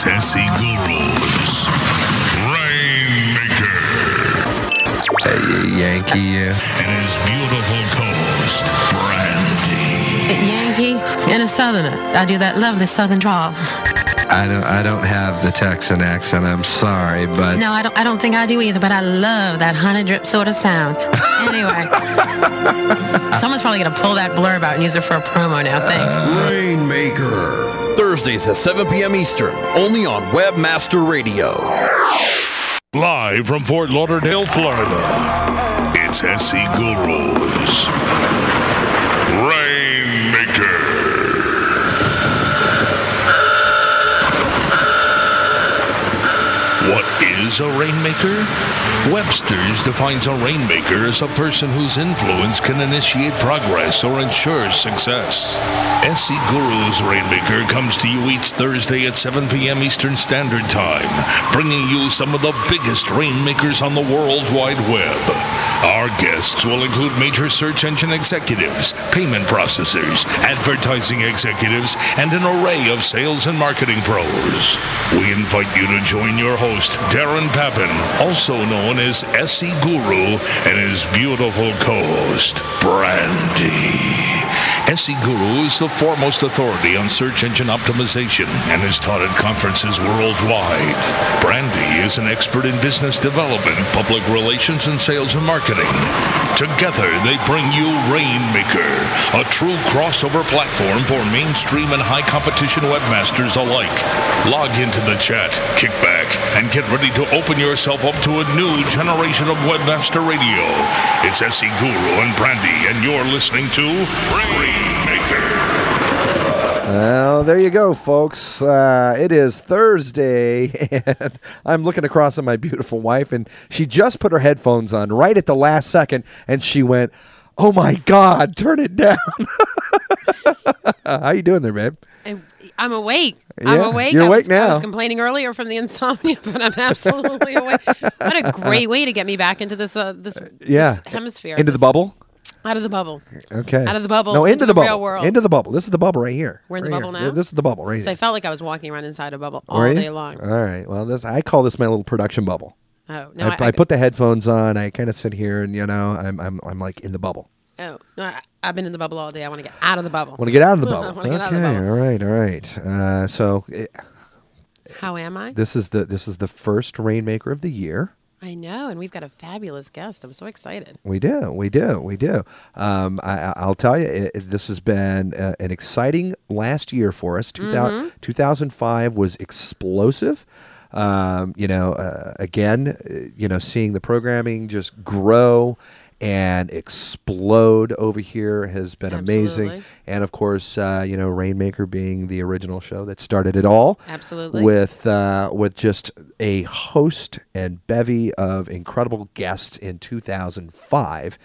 It's SEO Gurus. Rainmaker. Hey, Yankee, you. And his beautiful co-host, Brandy. Yankee and a Southerner. I do that lovely Southern drawl. I don't. I don't have the Texan accent. I'm sorry, but No, I don't. I don't think I do either. But I love that honey drip sort of sound. Anyway, someone's probably gonna pull that blurb out and use it for a promo now. Thanks. Rainmaker. Thursdays at 7 p.m. Eastern, only on Webmaster Radio. Live from Fort Lauderdale, Florida. It's SEO Gurus. Rainmaker. What is a rainmaker? Webster's defines a rainmaker as a person whose influence can initiate progress or ensure success. SEO Guru's Rainmaker comes to you each Thursday at 7 p.m. Eastern Standard Time, bringing you some of the biggest rainmakers on the World Wide Web. Our guests will include major search engine executives, payment processors, advertising executives, and an array of sales and marketing pros. We invite you to join your host, Darren Babin, also known as SEO Guru, and his beautiful co-host, Brandy. SEO Guru is the foremost authority on search engine optimization and has taught at conferences worldwide. Brandy is an expert in business development, public relations, and sales and marketing. Together, they bring you Rainmaker, a true crossover platform for mainstream and high competition webmasters alike. Log into the chat, kick and get ready to open yourself up to a new generation of webmaster radio. It's SEO Guru and Brandy, and you're listening to Rainmaker. Well, there you go, folks. Uh, it is Thursday, and I'm looking across at my beautiful wife, and she just put her headphones on right at the last second, and she went, "Oh my God, turn it down." How you doing there, babe? I- I'm awake. I'm awake. you're I awake was, I was complaining earlier from the insomnia, but I'm absolutely awake. What a great way to get me back into this uh, this, Yeah, this hemisphere. into the bubble. Out of the bubble. Okay, Out of the bubble, No, into, into the, the bubble. real world. Into the bubble. This is the bubble right here. We're in the bubble here. now? This is the bubble right So I felt like I was walking around inside a bubble all day long. All right. Well, this, I call this my little production bubble. Oh no! I, I, put the headphones on. I kind of sit here, and you know, I'm I'm I'm like in the bubble. Oh no! I, I've been in the bubble all day. I want to get out of the bubble. Want to get out of the I bubble? wanna get out okay. of the bubble. All right. All right. Uh, so it, How am I? this is the this is the first rainmaker of the year. I know, and we've got a fabulous guest. I'm so excited. We do, we do, we do. Um, I, I- I'll tell you, it, this has been uh, an exciting last year for us. 2000, 2005 was explosive. Um, you know, uh, again, uh, you know, seeing the programming just grow and explode over here has been amazing. And of course, uh, you know, Rainmaker being the original show that started it all Absolutely. with uh, with just a host and bevy of incredible guests in 2005.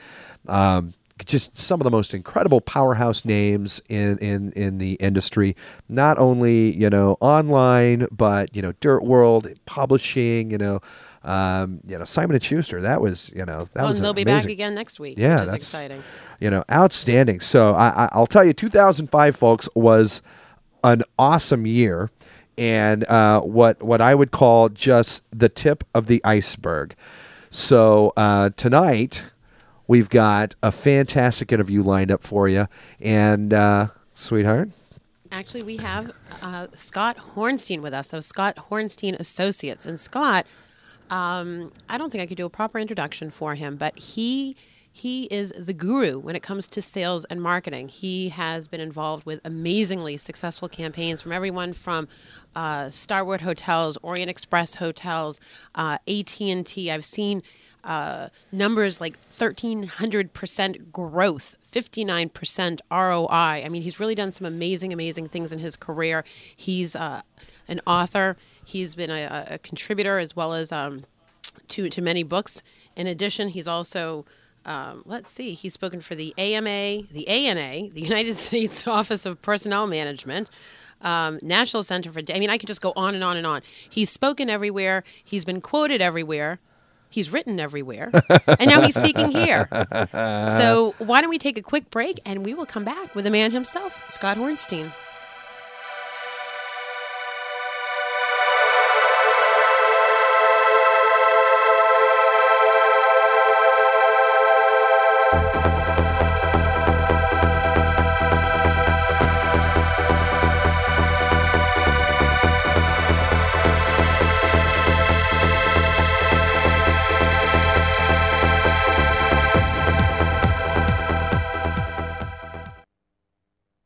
Um, just some of the most incredible powerhouse names in, in, in the industry, not only you know online, but you know Dirt World, publishing, you know, um, you know Simon and Schuster. That was you know that Well, was and they'll be back again next week, Yeah, which is that's- exciting. You know, outstanding. So I, I, I'll tell you, 2005, folks, was an awesome year, and uh, what what I would call just the tip of the iceberg. So uh, tonight, we've got a fantastic interview lined up for you, and uh, sweetheart, Actually, we have uh, Scott Hornstein with us of Scott Hornstein Associates. And Scott, um, I don't think I could do a proper introduction for him, but he he is the guru when it comes to sales and marketing. He has been involved with amazingly successful campaigns from everyone from uh, Starwood Hotels, Orient Express Hotels, uh, AT and T. I've seen uh, numbers like 1300% growth, 59% ROI. I mean, he's really done some amazing, amazing things in his career. He's uh, an author, he's been a, a contributor as well as um, to, to many books. In addition, he's also um, let's see, he's spoken for the AMA, the ANA, the United States Office of Personnel Management, um, National Center for. I mean, I could just go on and on and on. He's spoken everywhere. He's been quoted everywhere. He's written everywhere. and now he's speaking here. So why don't we take a quick break and we will come back with the man himself, Scott Hornstein.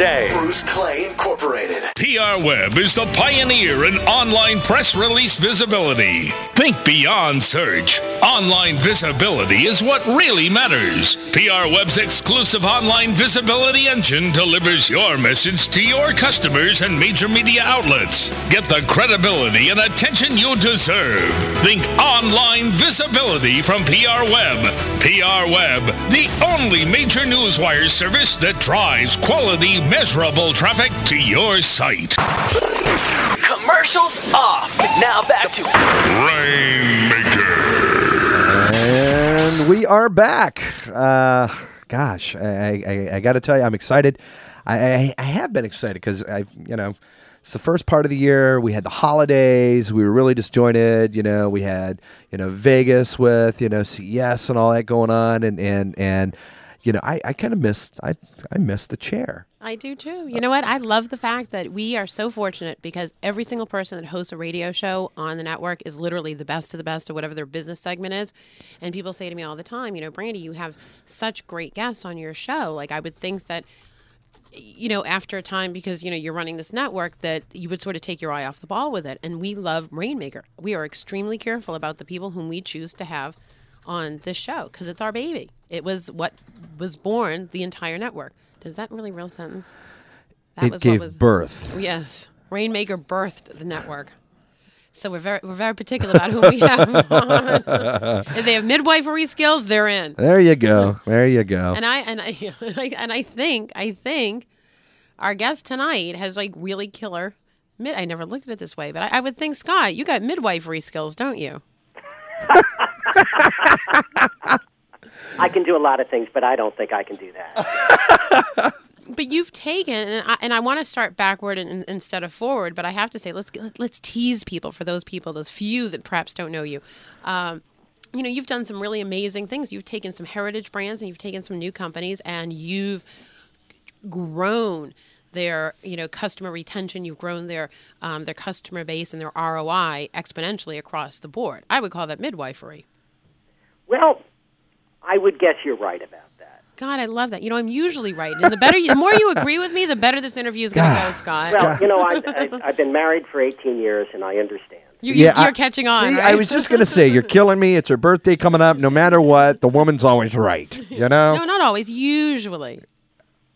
today. Bruce Clay Incorporated. PR Web is the pioneer in online press release visibility. Think beyond search. Online visibility is what really matters. PR Web's exclusive online visibility engine delivers your message to your customers and major media outlets. Get the credibility and attention you deserve. Think online visibility from PR Web. PR Web, the only major newswire service that drives quality measurable traffic to your site. Commercials off. Now back to Rainmaker. And we are back. Uh, gosh, I, I, I got to tell you, I'm excited. I, I, I have been excited because I, you know, it's the first part of the year. We had the holidays. We were really disjointed. You know, we had you know Vegas with you know CES and all that going on, and and and you know, I, I kind of missed I I missed the chair. I do too. You know what? I love the fact that we are so fortunate because every single person that hosts a radio show on the network is literally the best of the best of whatever their business segment is. And people say to me all the time, you know, Brandy, you have such great guests on your show. Like I would think that you know, after a time, because you know you're running this network, that you would sort of take your eye off the ball with it. And we love Rainmaker. We are extremely careful about the people whom we choose to have on this show because it's our baby. It was what was born the entire network. Does that really real sentence? That it gave was, birth. Yes, Rainmaker birthed the network. So we're very we're very particular about who we have on. if they have midwifery skills, they're in. There you go. There you go. and I and I and I, and I think I think our guest tonight has like really killer mid. I never looked at it this way, but I, I would think Scott, you got midwifery skills, don't you? I can do a lot of things, but I don't think I can do that. but you've taken, and I, and I want to start backward instead of forward. But I have to say, let's let's tease people for those people, those few that perhaps don't know you. Um, you know, you've done some really amazing things. You've taken some heritage brands and you've taken some new companies, and you've grown their you know customer retention you've grown their um, their customer base and their roi exponentially across the board i would call that midwifery well i would guess you're right about that god i love that you know i'm usually right and the better you, the more you agree with me the better this interview is going to go scott well you know I, I, i've been married for 18 years and i understand you, yeah, you're I, catching on. See, right? I was just going to say, you're killing me. It's her birthday coming up. No matter what, the woman's always right. You know? no, not always. Usually.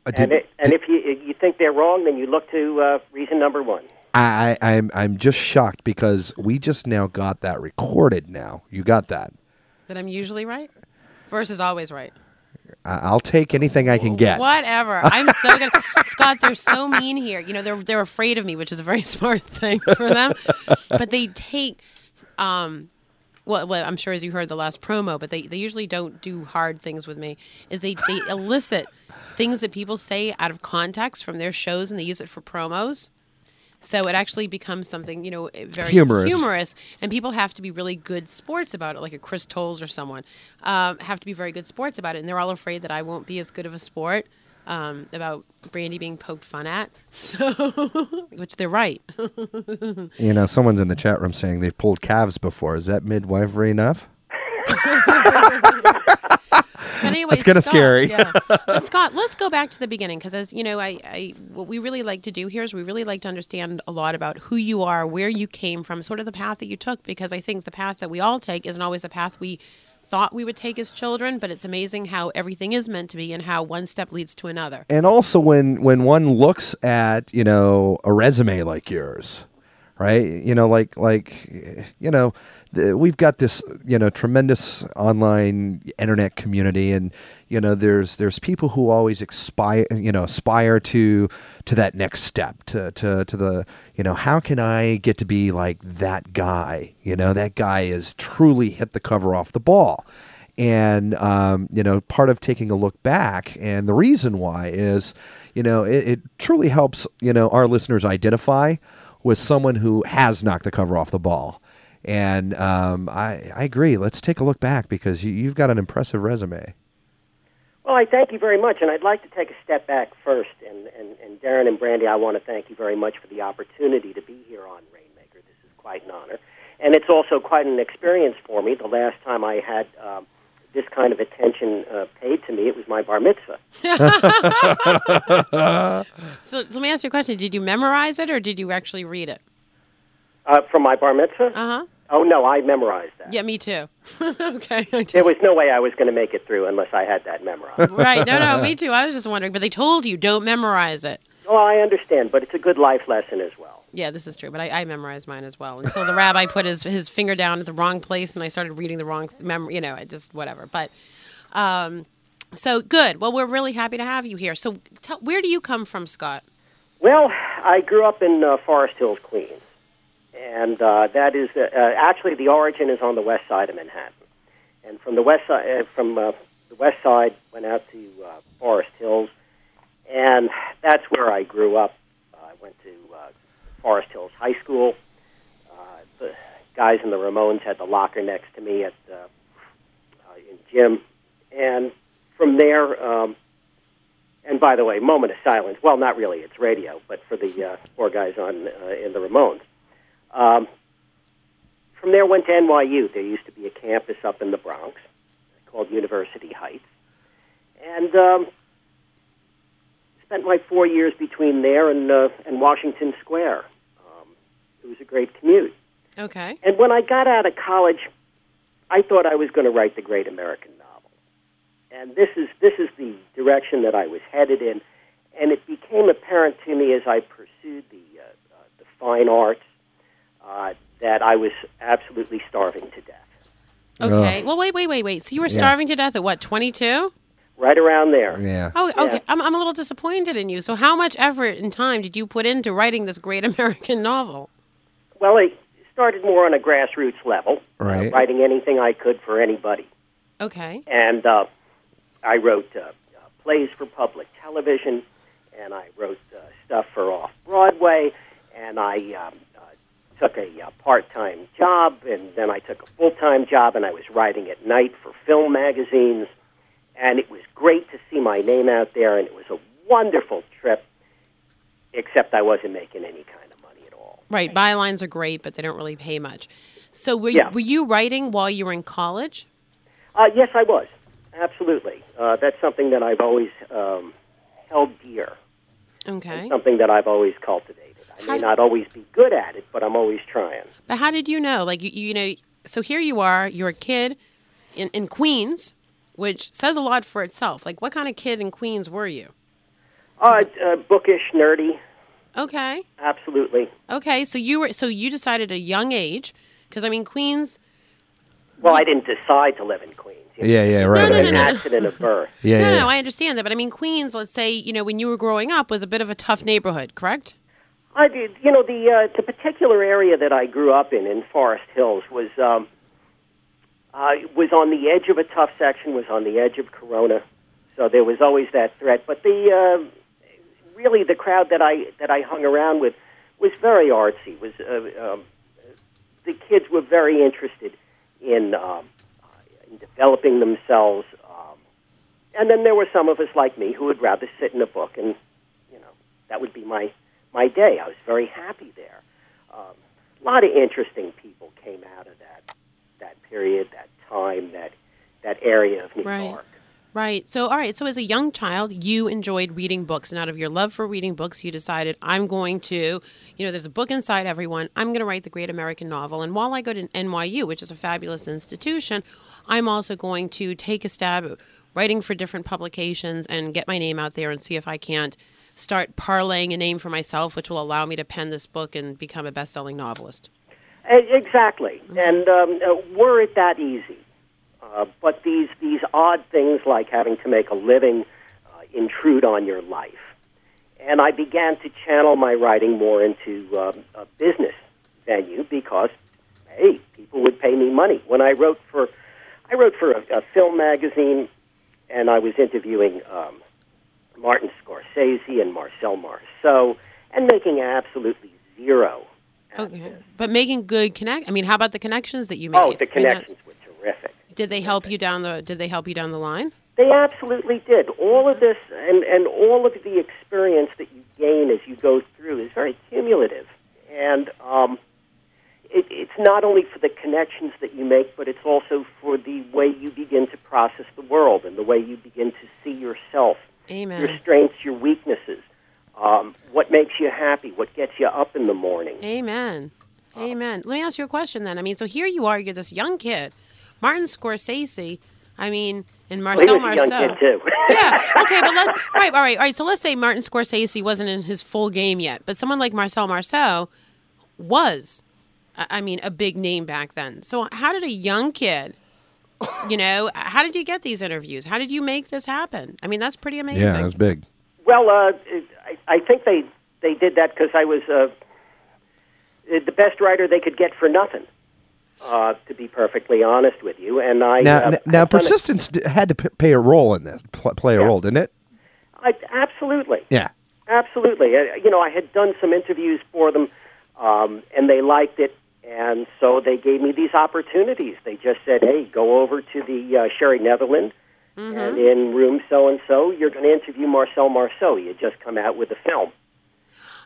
Did, and, it, and did, if you you think they're wrong, then you look to uh, reason number one. I, I I'm I'm just shocked because we just now got that recorded. Now you got that. That I'm usually right, versus always right. I'll take anything I can get. Whatever. I'm so gonna Scott. They're so mean here. You know, they're they're afraid of me, which is a very smart thing for them. but they take, um, well, well, I'm sure as you heard the last promo, but they they usually don't do hard things with me. Is they they elicit things that people say out of context from their shows and they use it for promos. So it actually becomes something, you know, very humorous. humorous. And people have to be really good sports about it, like a Chris Tolles or someone, um, have to be very good sports about it. And they're all afraid that I won't be as good of a sport um, about Brandy being poked fun at. So, which they're right. you know, someone's in the chat room saying they've pulled calves before. Is that midwifery enough? But anyway, That's kinda scary. yeah. But Scott, let's go back to the beginning because, as you know, I, I what we really like to do here is we really like to understand a lot about who you are, where you came from, sort of the path that you took. Because I think the path that we all take isn't always a path we thought we would take as children, but it's amazing how everything is meant to be and how one step leads to another. and also when when one looks at you know a resume like yours right? You know like like you know the, we've got this you know tremendous online internet community and you know there's there's people who always aspire you know aspire to to that next step to to to the you know how can i get to be like that guy? You know that guy is truly hit the cover off the ball. And um, you know part of taking a look back and the reason why is you know it, it truly helps you know our listeners identify with someone who has knocked the cover off the ball and um, I, I agree let's take a look back because you, you've got an impressive resume Well, I thank you very much, and I'd like to take a step back first. And, and, and Darren and Brandy, I want to thank you very much for the opportunity to be here on Rainmaker. This is quite an honor. And it's also quite an experience for me. The last time I had um, this kind of attention uh, paid to me, it was my bar mitzvah. So let me ask you a question: Did you memorize it or did you actually read it? Uh, from my bar mitzvah? Uh huh. Oh, no, I memorized that. Yeah, me too. okay. Just- There was no way I was going to make it through unless I had that memorized. right. No, no, me too. I was just wondering, but they told you don't memorize it. Well, I understand, but it's a good life lesson as well. Yeah, this is true, but I, I memorized mine as well until the rabbi put his his finger down at the wrong place and I started reading the wrong mem. You know, it just whatever. But um, so good. Well, we're really happy to have you here. So, tell, where do you come from, Scott? Well, I grew up in uh, Forest Hills, Queens, and uh, that is uh, uh, actually the origin is on the west side of Manhattan. And from the west side, uh, from uh, the west side, went out to uh, Forest Hills, and that's where I grew up. I went to uh, Forest Hills High School. Uh, the guys in the Ramones had the locker next to me at uh, uh, in gym, and from there. Um, and by the way, moment of silence. Well, not really. It's radio, but for the uh, four guys on uh, in the Ramones. Um, from there, went to NYU. There used to be a campus up in the Bronx called University Heights, and um, spent my four years between there and uh, and Washington Square. Um, it was a great commute. Okay. And when I got out of college, I thought I was going to write the great American novel. And this is this is the direction that I was headed in, and it became apparent to me as I pursued the uh, uh, the fine arts uh, that I was absolutely starving to death. Okay. Well, wait, wait, wait, wait. So you were starving to death at what, 22? Right around there. yeah Oh, okay. Yeah. I'm, I'm a little disappointed in you. So, how much effort and time did you put into writing this great American novel? Well, I started more on a grassroots level, uh, writing anything I could for anybody. Okay. and uh, I wrote uh, uh, plays for public television, and I wrote uh, stuff for off Broadway, and I um, uh, took a uh, part-time job, and then I took a full-time job, and I was writing at night for film magazines, and it was great to see my name out there, and it was a wonderful trip. Except I wasn't making any kind of money at all. Right. Bylines are great, but they don't really pay much. So, were, Yeah. were you writing while you were in college? Uh, yes, I was. Absolutely. Uh, that's something that I've always um, held dear. Okay. something that I've always cultivated. I How- may not always be good at it, but I'm always trying. But how did you know? Like, you, you know, so here you are, you're a kid in, in Queens, which says a lot for itself. Like, what kind of kid in Queens were you? Uh, uh, bookish, nerdy, Okay. absolutely. Okay. So you were, so you decided at a young age, because I mean, Queens, Well, I didn't decide to live in Queens. You know, yeah yeah right, No, no, It right, was an no, no. accident of birth. yeah no, yeah no, I understand that. But I mean, Queens, let's say, you know, when you were growing up was a bit of a tough neighborhood, correct? I did. You know, the uh, the particular area that I grew up in in Forest Hills was um, uh, was on the edge of a tough section. Was on the edge of Corona, so there was always that threat. But the uh, really the crowd that I that I hung around with was very artsy. Was uh, um, the kids were very interested in um, uh, in developing themselves. Um, and then there were some of us like me who would rather sit in a book, and you know that would be my my day. I was very happy there. Um, a lot of interesting people came out of that that period, that time, that that area of New Right. York. Right. So, all right. So, as a young child, you enjoyed reading books, and out of your love for reading books, you decided, I'm going to, you know, there's a book inside everyone. I'm going to write the great American novel. And while I go to NYU, which is a fabulous institution, I'm also going to take a stab at writing for different publications and get my name out there and see if I can't start parlaying a name for myself, which will allow me to pen this book and become a best selling novelist. Exactly. And um, uh, were it that easy? Uh, but these these odd things like having to make a living uh, intrude on your life, and I began to channel my writing more into um, a business venue because, hey, people would pay me money when I wrote for, I wrote for a, a film magazine, and I was interviewing um, Martin Scorsese and Marcel Marceau, and making absolutely zero. Okay. But making good connect. I mean, how about the connections that you made? Oh, the I mean, connections were terrific. Did they help you down the? Did they help you down the line? They absolutely did. All of this and, and all of the experience that you gain as you go through is very cumulative. And um, it, it's not only for the connections that you make, but it's also for the way you begin to process the world and the way you begin to see yourself, Amen. your strengths, your weaknesses, um, what makes you happy, what gets you up in the morning. Amen. Amen. Let me ask you a question then. I mean, so here you are, you're this young kid. Martin Scorsese, I mean, and Well, he Marcel was a young Marceau. kid, too. yeah. Okay, but let's right, all right, all right. So let's say Martin Scorsese wasn't in his full game yet, but someone like Marcel Marceau was. I I mean, a big name back then. So how did a young kid, you know, how did you get these interviews? How did you make this happen? I mean, that's pretty amazing. Yeah, that's big. Well, uh, I, think they they did that because I was uh, the best writer they could get for nothing. Uh, to be perfectly honest with you, and I Now, uh, now done it- persistence had to p- play a role in this. Pl- play a Yeah. role, didn't it? I, absolutely, Yeah. absolutely. Uh, you know, I had done some interviews for them, um, and they liked it, and so they gave me these opportunities. They just said, "Hey, go over to the uh, Sherry Netherland." And in room so and so, you're going to interview Marcel Marceau. You just come out with a film.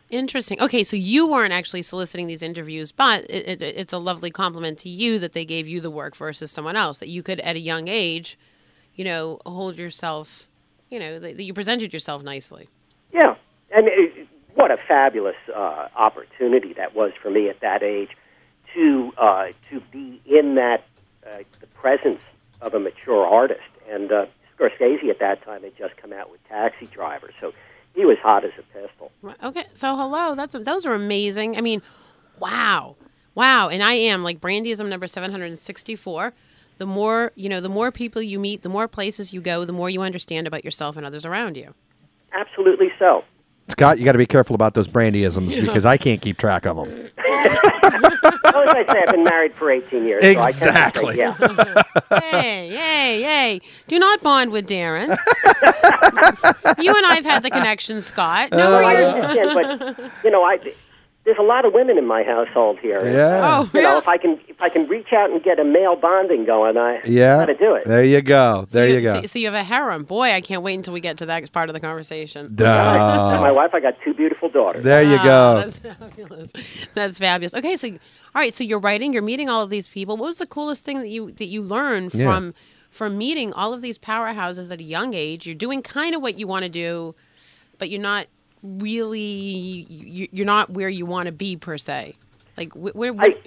Interesting. Okay, so you weren't actually soliciting these interviews, but it, it, it's a lovely compliment to you that they gave you the work versus someone else. That you could, at a young age, you know, hold yourself, you know, that that you presented yourself nicely. Yeah, and it, what a fabulous uh, opportunity that was for me at that age to uh, to be in that uh, the presence of a mature artist. And uh, Scorsese at that time had just come out with Taxi Driver, so he was hot as a pistol. Okay, so hello, that's those are amazing. I mean, wow, wow, and I am like Brandyism number seven hundred and sixty-four. The more you know, the more people you meet, the more places you go, the more you understand about yourself and others around you. Absolutely so. Scott, you got to be careful about those brandyisms because I can't keep track of them. Well, as I say, I've been married for 18 years. So I Exactly. say, yeah. hey, hey, hey! Do not bond with Darren. you and I have had the connection, Scott. No, I understand, but you know, I there's a lot of women in my household here. Yeah. Oh, You know, oh, yeah. if I can if I can reach out and get a male bonding going, I Yeah. got to do it. There you go. There so you go. So, so you have a harem. Boy, I can't wait until we get to that part of the conversation. My wife, I got two beautiful daughters. There you Oh, go. That's fabulous. That's fabulous. Okay, so all right, so you're writing, you're meeting all of these people. What was the coolest thing that you that you learned Yeah. from from meeting all of these powerhouses at a young age? You're doing kind of what you want to do, but you're not really you- you're not where you want to be per se. Like wh- where, where I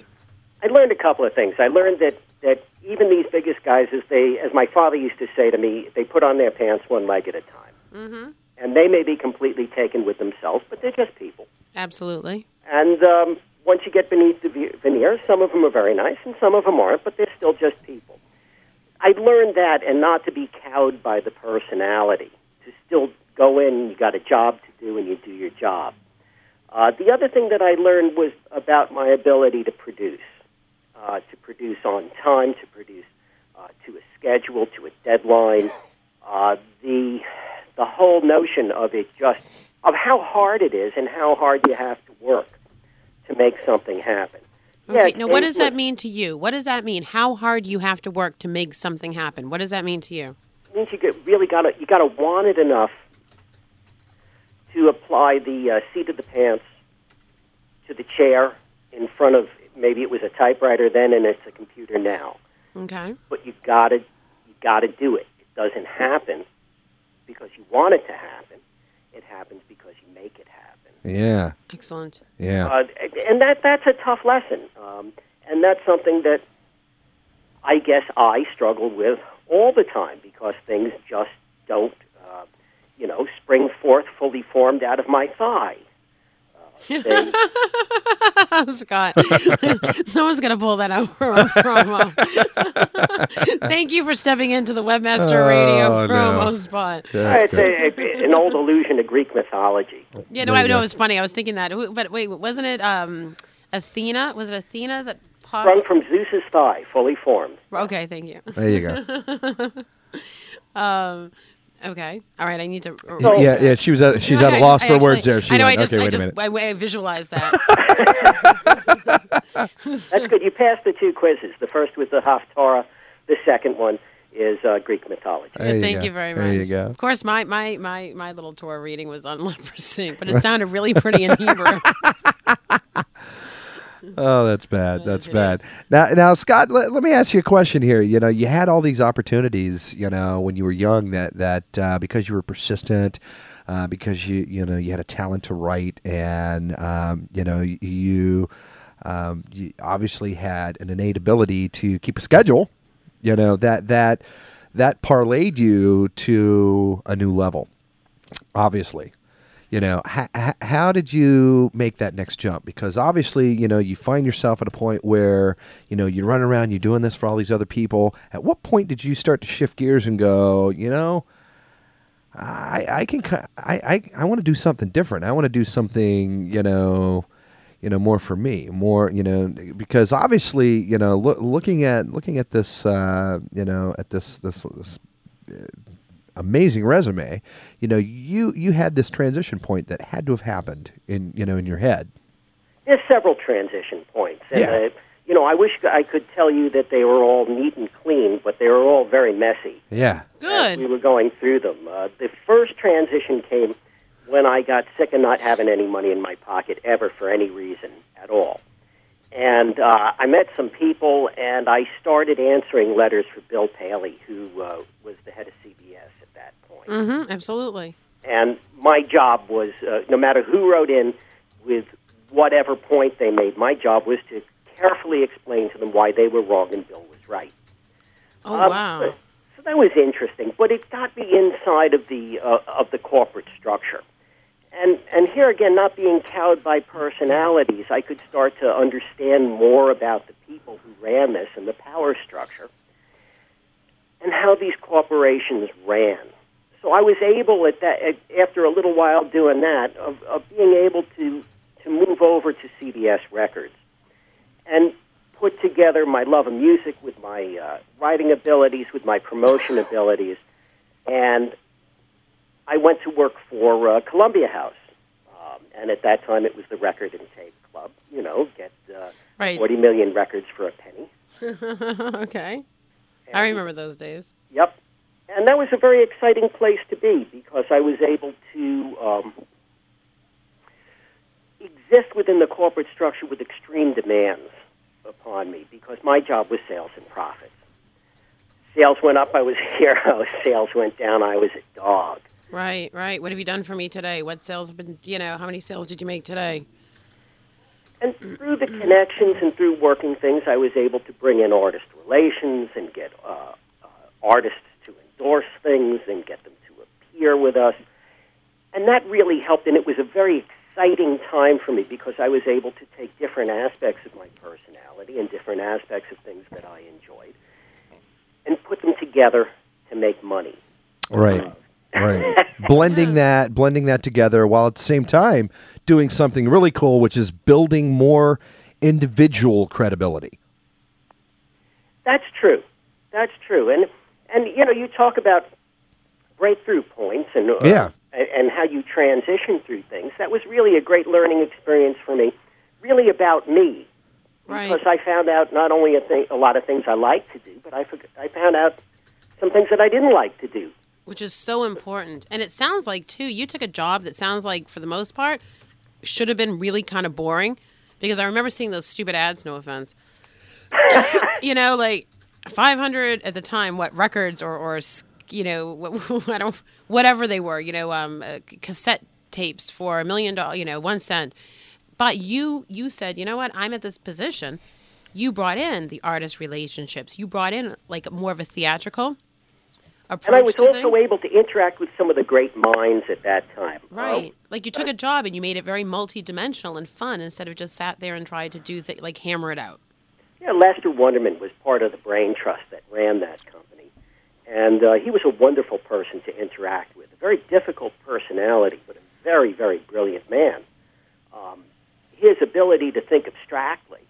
I learned a couple of things. I learned that that even these biggest guys, as they as my father used to say to me, they put on their pants one leg at a time, mm-hmm. and they may be completely taken with themselves, but they're just people. absolutely. And um, once you get beneath the ve- veneer, some of them are very nice and some of them aren't, but they're still just people. I learned that and not to be cowed by the personality, to still go in, you got a job to do, and you do your job. Uh, the other thing that I learned was about my ability to produce, uh, to produce on time, to produce uh, to a schedule, to a deadline. Uh, the the whole notion of it just of how hard it is and how hard you have to work to make something happen. Okay, Yeah, now what does that mean to you? What does that mean? How hard you have to work to make something happen? What does that mean to you? It means you get, really got to you got to want it enough to apply the uh, seat of the pants to the chair in front of maybe it was a typewriter then and it's a computer now. Okay. But you got to you got to do it. It doesn't happen because you want it to happen. It happens because you make it happen. Yeah. Excellent. Yeah. Uh, and that that's a tough lesson, um, and that's something that I guess I struggle with all the time because things just don't, uh, you know, spring forth fully formed out of my thigh. Uh, they, Scott, someone's going to pull that out from a promo. Thank you for stepping into the Webmaster Radio Oh, no. promo spot. That's it's a, a, an old allusion to Greek mythology. Yeah, no, I know it was funny. I was thinking that, but wait, wasn't it um, Athena? Was it Athena that popped? Sprung from Zeus's thigh, fully formed. Okay, thank you. There you go. Um, okay, all right. I need to. So- yeah, yeah. She was at she's No, at I a just- loss I for actually- words there. She I know. went, I just, okay, I wait just, a minute. I, I visualized that. That's good. You passed the two quizzes. The first was the Haftarah. The second one is uh, Greek mythology. There Thank go. you very much. There you go. Of course, my my my my little Torah reading was on leprosy, but it sounded really pretty in Hebrew. Oh, that's bad. That's bad. is. Now, now, Scott, let, let me ask you a question here. You know, you had all these opportunities. You know, when you were young, that that uh, because you were persistent, uh, because you you know you had a talent to write, and um, you know you, um, you obviously had an innate ability to keep a schedule. You know that that that parlayed you to a new level. Obviously you know how did you make that next jump? Because obviously you know you find yourself at a point where you know you run around you're doing this for all these other people. At what point did you start to shift gears and go you know i i can i i, I want to do something different. I want to do something you know you know more for me more you know because obviously you know loo- looking at looking at this uh you know at this this, this amazing resume, you know, you you had this transition point that had to have happened in you know in your head. There's several transition points. And, Yeah. uh, you know, I wish I could tell you that they were all neat and clean, but they were all very messy. Yeah. good. we were going through them. Uh, the first transition came when I got sick of not having any money in my pocket ever for any reason at all. And uh, I met some people, and I started answering letters for Bill Paley, who uh, was the head of CBS at that point. Mm-hmm, absolutely. And my job was, uh, no matter who wrote in with whatever point they made, my job was to carefully explain to them why they were wrong and Bill was right. Oh Um, wow. So that was interesting, but it got me inside of the uh, of the corporate structure, and and here again, not being cowed by personalities, I could start to understand more about the people who ran this and the power structure, and how these corporations ran. So I was able at that at, after a little while doing that of, of being able to to move over to CBS Records, and put together my love of music with my uh, writing abilities, with my promotion abilities, and I went to work for uh, Columbia House. Um, and at that time, it was the Record and Tape Club. You know, get uh, Right. 40 million records for a penny. okay. I remember those days. Yep. And that was a very exciting place to be because I was able to um, exist within the corporate structure with extreme demands upon me because my job was sales and profits. Sales went up, I was a hero. Sales went down, I was a dog. Right, right. What have you done for me today? What sales have been? You know, how many sales did you make today? And through the connections and through working things, I was able to bring in artist relations and get uh, uh, artists to endorse things and get them to appear with us. And that really helped, and it was a very exciting time for me because I was able to take different aspects of my personality and different aspects of things that I enjoyed and put them together to make money. Right. Right. blending that, blending that together, while at the same time doing something really cool, which is building more individual credibility. That's true. That's true. And and you know, you talk about breakthrough points and uh, Yeah. and, and how you transition through things. That was really a great learning experience for me. Really about me, Right. because I found out not only a, thing, a lot of things I like to do, but I forg I found out some things that I didn't like to do. Which is so important. And it sounds like too, you took a job that sounds like for the most part should have been really kind of boring because I remember seeing those stupid ads, no offense. you know, like 500 at the time what records or or you know, I don't, whatever they were, you know, um, uh, cassette tapes for a million dollars, you know, one cent. But you, you said, you know what? I'm at this position. You brought in the artist relationships. You brought in like more of a theatrical approach. And I was to also things. able to interact with some of the great minds at that time. Right. Uh, like you took a job and you made it very multi-dimensional and fun instead of just sat there and tried to do th- like hammer it out. Yeah, Lester Wunderman was part of the brain trust that ran that company. And uh, he was a wonderful person to interact with, a very difficult personality, but a very, very brilliant man. Um, his ability to think abstractly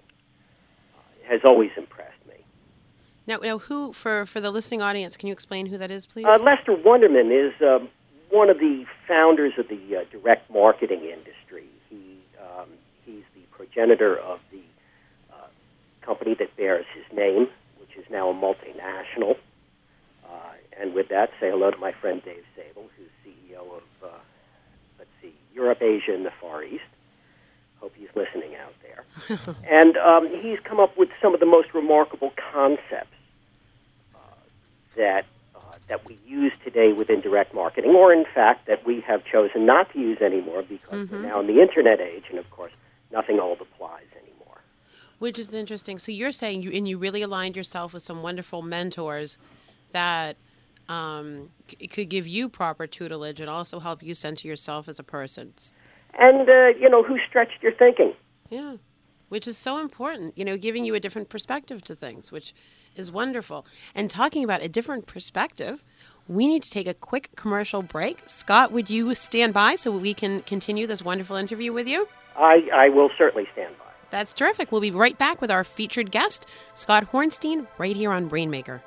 uh, has always impressed me. Now, now, who for for the listening audience? Can you explain who that is, please? Uh, Lester Wunderman is um, one of the founders of the uh, direct marketing industry. He um, he's the progenitor of the uh, company that bears his name, which is now a multinational. Uh, and with that, say hello to my friend Dave Sable, who's CEO of uh, let's see, Europe, Asia, and the Far East. Hope he's listening out there. and um, he's come up with some of the most remarkable concepts uh, that uh, that we use today within direct marketing, or in fact that we have chosen not to use anymore because we're now in the internet age, and of course, nothing old applies anymore. Which is interesting. So you're saying you and you really aligned yourself with some wonderful mentors that um, c- could give you proper tutelage and also help you center yourself as a person. And uh, you know, who stretched your thinking? Yeah, which is so important. You know, giving you a different perspective to things, which is wonderful. And talking about a different perspective, we need to take a quick commercial break. Scott, would you stand by so we can continue this wonderful interview with you? I, I will certainly stand by. That's terrific. We'll be right back with our featured guest, Scott Hornstein, right here on Rainmaker.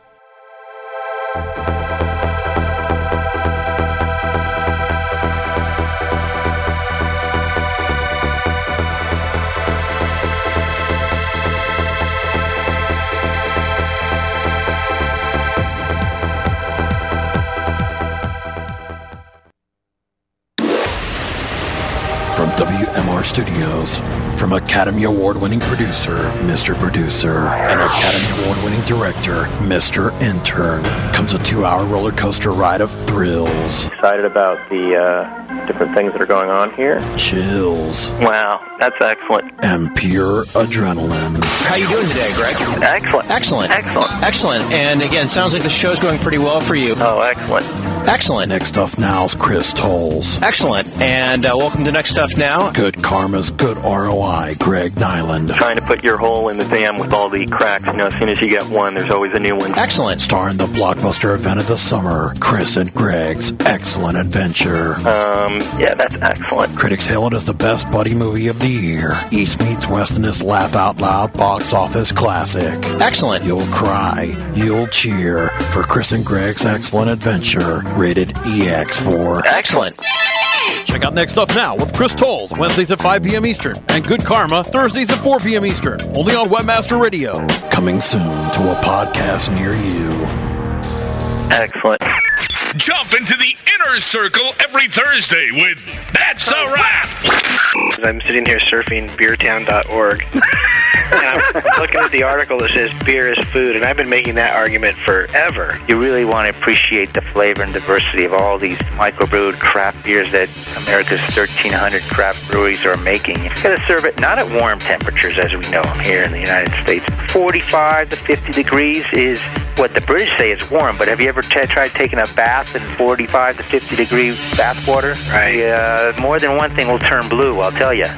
Studios, from Academy Award winning producer, Mr. Producer, and Academy Award winning director, Mr. Intern, comes a two hour roller coaster ride of thrills, excited about the uh, different things that are going on here. chills, Wow, that's excellent. and pure adrenaline. How you doing today, Greg? Excellent. Excellent. Excellent. Excellent. And again, sounds like the show's going pretty well for you. Oh, excellent. Excellent. Next Stuff Now's Chris Tolles. Excellent. And uh, welcome to Next Stuff Now. Good Karma's Good ROI, Greg Niland. Trying to put your hole in the dam with all the cracks. You know, as soon as you get one, there's always a new one. Excellent. Star in the blockbuster event of the summer, Chris and Greg's Excellent Adventure. Um, yeah, that's excellent. Critics hail it as the best buddy movie of the year. East meets West in this laugh out loud box office classic. Excellent. You'll cry, you'll cheer for Chris and Greg's Excellent Adventure, rated EX4. Excellent. Check out Next Stuff Now with Chris Tolles, Wednesdays at 5 p.m. Eastern, and Good Karma, Thursdays at 4 p.m. Eastern, only on Webmaster Radio. Coming soon to a podcast near you. Excellent. Jump into the inner circle every Thursday with That's a Wrap. I'm sitting here surfing beertown.org. and I'm looking at the article that says beer is food, and I've been making that argument forever. You really want to appreciate the flavor and diversity of all these microbrewed craft beers that America's 1,300 craft breweries are making. You've got to serve it not at warm temperatures, as we know here in the United States. 45 to 50 degrees is what the British say is warm, but have you ever t- tried taking a bath in 45 to 50 degree bath water? Right. Uh, more than one thing will turn blue, I'll tell you.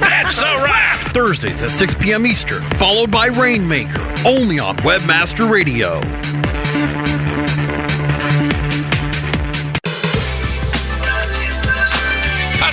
That's a Wrap. Thursdays at 6 p.m. Eastern, followed by Rainmaker, only on Webmaster Radio.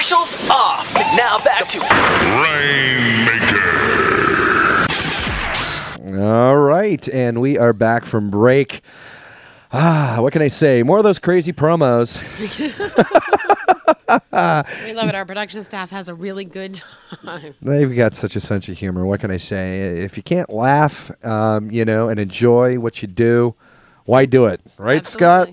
Commercials off. Now back to Rainmaker. All right, and we are back from break. Ah, what can I say? More of those crazy promos. We love it. Our production staff has a really good time. They've got such a sense of humor. What can I say? If you can't laugh, um, you know, and enjoy what you do, why do it? Right, Scott?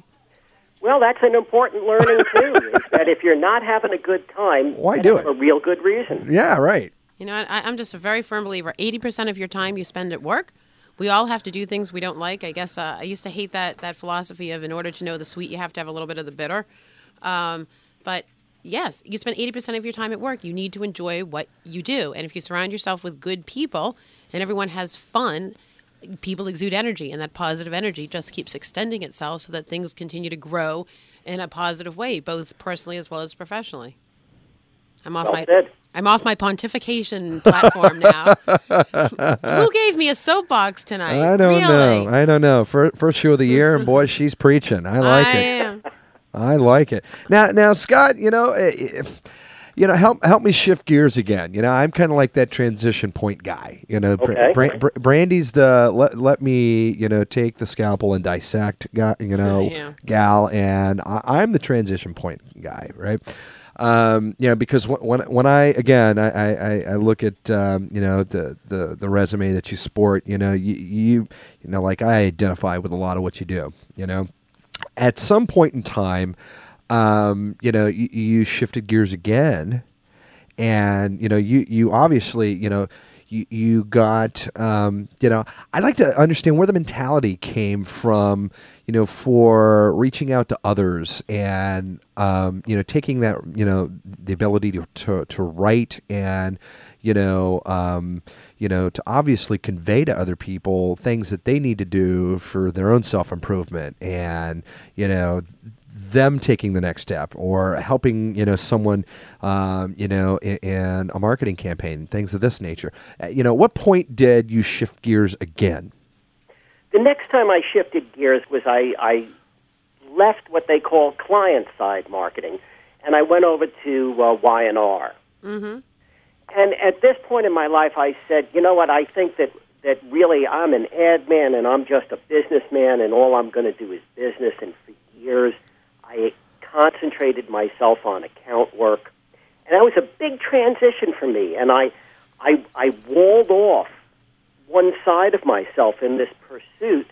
Well, that's an important learning too. is that if you're not having a good time, Why do have it? A real good reason. Yeah, right. You know. I, I'm just a very firm believer. Eighty percent of your time you spend at work. We all have to do things we don't like. I guess uh, I used to hate that that philosophy of in order to know the sweet, you have to have a little bit of the bitter. Um, but yes, you spend eighty percent of your time at work. You need to enjoy what you do, and if you surround yourself with good people and everyone has fun, people exude energy, and that positive energy just keeps extending itself so that things continue to grow in a positive way, both personally as well as professionally. I'm off Well my said. I'm off my pontification platform now. Who gave me a soapbox tonight? I don't really? know. I don't know. Fir- First show of the year, and boy, she's preaching. I like I it. am. I like it. Now, now, Scott, you know, eh, eh, you know, help help me shift gears again. You know, I'm kind of like that transition point guy. You know, Okay. Bra- Br- Brandy's the let, let me you know take the scalpel and dissect guy. You know, Yeah. gal, and I, I'm the transition point guy, right? Um, yeah, because when, when when I again I, I, I- I look at um, you know the, the the resume that you sport, you know you, you you know like I identify with a lot of what you do, you know. At some point in time, um, you know you, you shifted gears again, and you know you you obviously you know you you got um, you know I'd like to understand where the mentality came from you know for reaching out to others and um, you know taking that you know the ability to to, to write and you know um, you know to obviously convey to other people things that they need to do for their own self improvement and you know them taking the next step or helping you know someone um, you know in, in a marketing campaign things of this nature Uh, you know what point did you shift gears again The next time I shifted gears was I, I left what they call client side marketing, and I went over to uh, Y&R. Mm-hmm. And at this point in my life, I said, you know what? I think that that really I'm an ad man and I'm just a businessman, and all I'm going to do is business. And for years, I concentrated myself on account work, and that was a big transition for me. And I, I, I walled off one side of myself in this pursuit.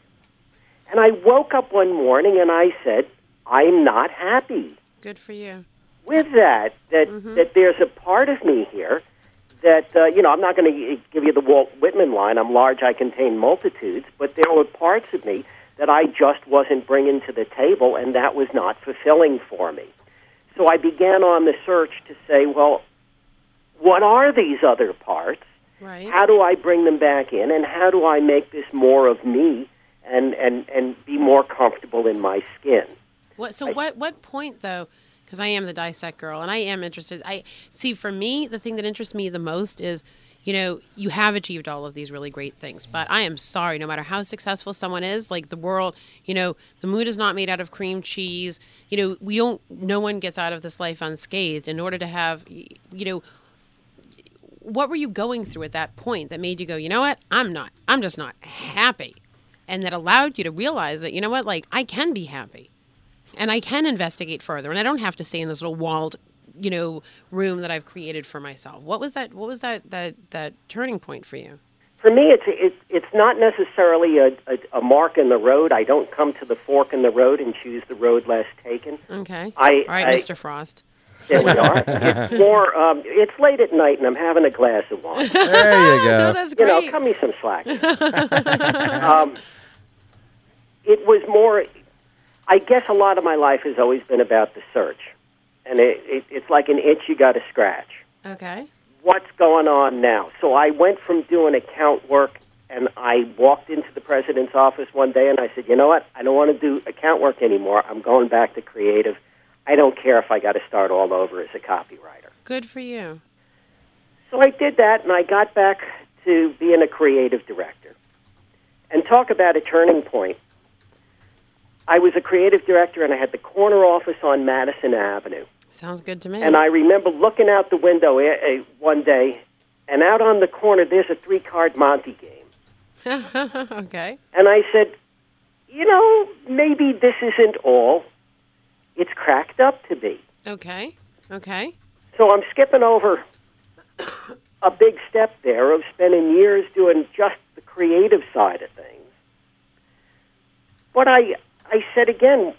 And I woke up one morning and I said, I'm not happy Good for you. with that. That that there's a part of me here that uh, you know I'm not going to give you the Walt Whitman line. I'm large, I contain multitudes. But there were parts of me that I just wasn't bringing to the table, and that was not fulfilling for me. So I began on the search to say, well, what are these other parts? Right. How do I bring them back in, and how do I make this more of me and and and be more comfortable in my skin? What? So what? What point though? Because I am the dissect girl, and I am interested. I see. For me, the thing that interests me the most is, you know, you have achieved all of these really great things, but I am sorry. No matter how successful someone is, like the world, you know, the moon is not made out of cream cheese. You know, we don't. No one gets out of this life unscathed. In order to have, you know, what were you going through at that point that made you go, you know what? I'm not. I'm just not happy, and that allowed you to realize that, you know what? Like I can be happy and I can investigate further, and I don't have to stay in this little walled, you know, room that I've created for myself. What was that? What was that? That that turning point for you? For me, it's it's it's not necessarily a, a, a mark in the road. I don't come to the fork in the road and choose the road less taken. Okay. I- All right, I- Mr. Frost. There we are. it's more. Um, it's late at night, and I'm having a glass of wine. there you go No, that's You know, great. cut me some slack. um, it was more. I guess a lot of my life has always been about the search, and it, it, it's like an itch you got to scratch. Okay. What's going on now? So I went from doing account work, and I walked into the president's office one day, and I said, "You know what? I don't want to do account work anymore. I'm going back to creative. I don't care if I got to start all over as a copywriter." Good for you. So I did that, and I got back to being a creative director. And talk about a turning point. I was a creative director, and I had the corner office on Madison Avenue. Sounds good to me. And I remember looking out the window eh, eh, one day, and out on the corner, there's a three card Monte game. okay. And I said, you know, maybe this isn't all it's cracked up to be. Okay. Okay. So I'm skipping over a big step there of spending years doing just the creative side of things. But I, I said again,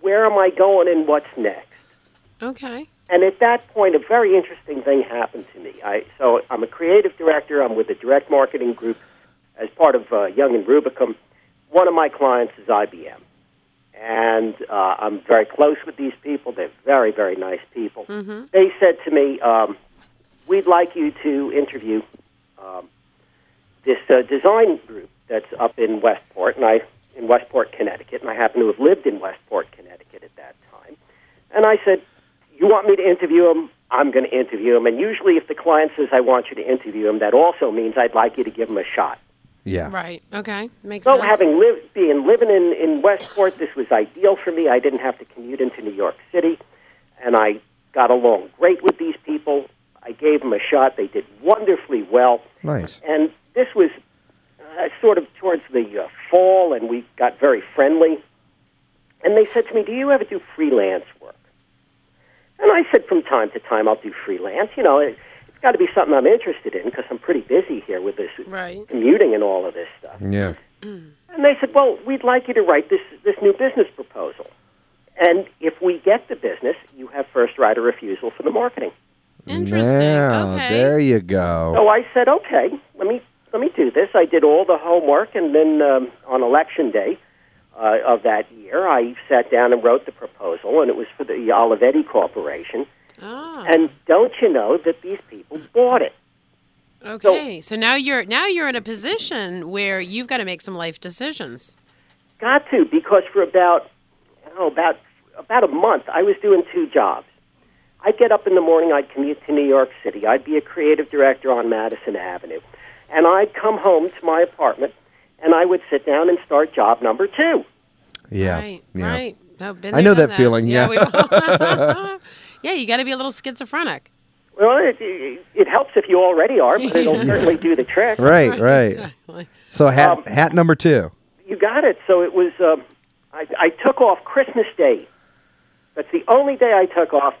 where am I going and what's next? Okay. And at that point, a very interesting thing happened to me. I, so I'm a creative director. I'm with a direct marketing group as part of uh, Young and Rubicam. One of my clients is IBM. And uh, I'm very close with these people. They're very, very nice people. Mm-hmm. They said to me, um, We'd like you to interview um, this uh, design group that's up in Westport, and I in Westport, Connecticut, and I happen to have lived in Westport, Connecticut at that time. And I said, "You want me to interview him? I'm going to interview him." And usually, if the client says, "I want you to interview him," that also means I'd like you to give him a shot. Yeah. Right. Okay. Makes So, sense. having lived, being living in in Westport, this was ideal for me. I didn't have to commute into New York City, and I got along great with these people. I gave them a shot. They did wonderfully well. Nice. And this was uh, sort of towards the uh, fall, and we got very friendly. And they said to me, "Do you ever do freelance work?" And I said, "From time to time, I'll do freelance. You know, it, it's got to be something I'm interested in because I'm pretty busy here with this Right. commuting and all of this stuff." Yeah. And they said, "Well, we'd like you to write this this new business proposal, and if we get the business, you have first right of refusal for the marketing." Interesting. Now, okay. there you go. So I said, "Okay, let me let me do this." I did all the homework, and then um, on election day uh, of that year, I sat down and wrote the proposal, and it was for the Olivetti Corporation. Ah. And don't you know that these people bought it? Okay. So, now you're now you're in a position where you've got to make some life decisions. Got to because for about oh about about a month, I was doing two jobs. I'd get up in the morning, I'd commute to New York City. I'd be a creative director on Madison Avenue. And I'd come home to my apartment and I would sit down and start job number two. Yeah. Right. yeah. Right. No, been I know done that feeling, yeah. we- yeah. You got to be a little schizophrenic. Well, it, it, it helps if you already are, but it'll certainly do the trick. Right, right. Exactly. So hat Um, hat number two. You got it. So it was, um, I, I took off Christmas Day. That's the only day I took off.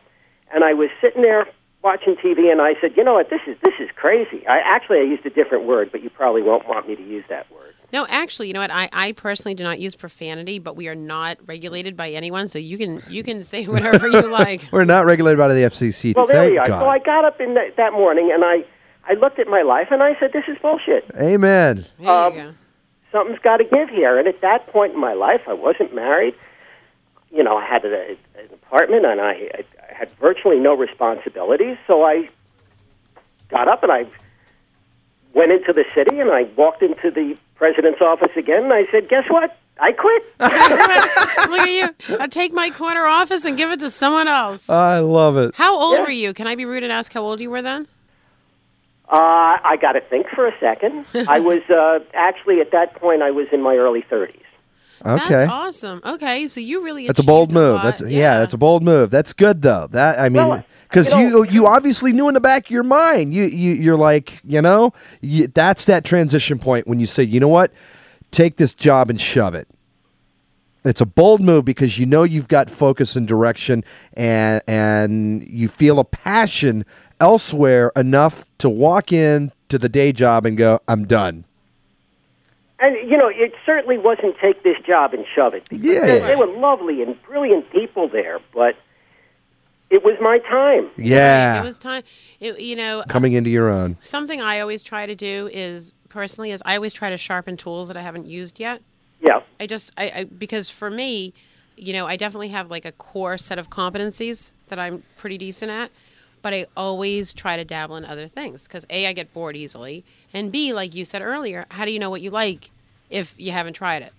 And I was sitting there watching TV, and I said, you know what, this is, this is crazy. I Actually, I used a different word, but you probably won't want me to use that word. No, actually, you know what? I, I personally do not use profanity, but we are not regulated by anyone, so you can you can say whatever you like. We're not regulated by the FCC. Well, there Thank we are. God. So I got up in that, that morning, and I, I looked at my life, and I said, this is bullshit. Amen. There Um, you go. something's got to give here. And at that point in my life, I wasn't married. You know, I had a, an apartment, and I, I had virtually no responsibilities. So I got up and I went into the city, and I walked into the president's office again, and I said, "Guess what? I quit." Look at you. I'll take my corner office and give it to someone else. I love it. how old yeah. were you? Can I be rude and ask how old you were then? Uh, I got to think for a second. I was uh, actually at that point I was in my early thirties. Okay. That's awesome. Okay, so you really That's a bold achieved move. lot. That's yeah. that's a bold move. That's good though. That I mean, Well, because you know- you you obviously knew in the back of your mind, you you you're like, you know, you, that's that transition point when you say, you know what, take this job and shove it. It's a bold move because you know you've got focus and direction, and and you feel a passion elsewhere enough to walk in to the day job and go, I'm done. And you know, it certainly wasn't take this job and shove it. Because Yeah. they, they were lovely and brilliant people there, but it was my time. Yeah, It was time. It, you know, uh, coming into your own. something I always try to do is personally is I always try to sharpen tools that I haven't used yet. Yeah. I just I, I because for me, you know, I definitely have like a core set of competencies that I'm pretty decent at, but I always try to dabble in other things because a I get bored easily, and b like you said earlier, how do you know what you like if you haven't tried it?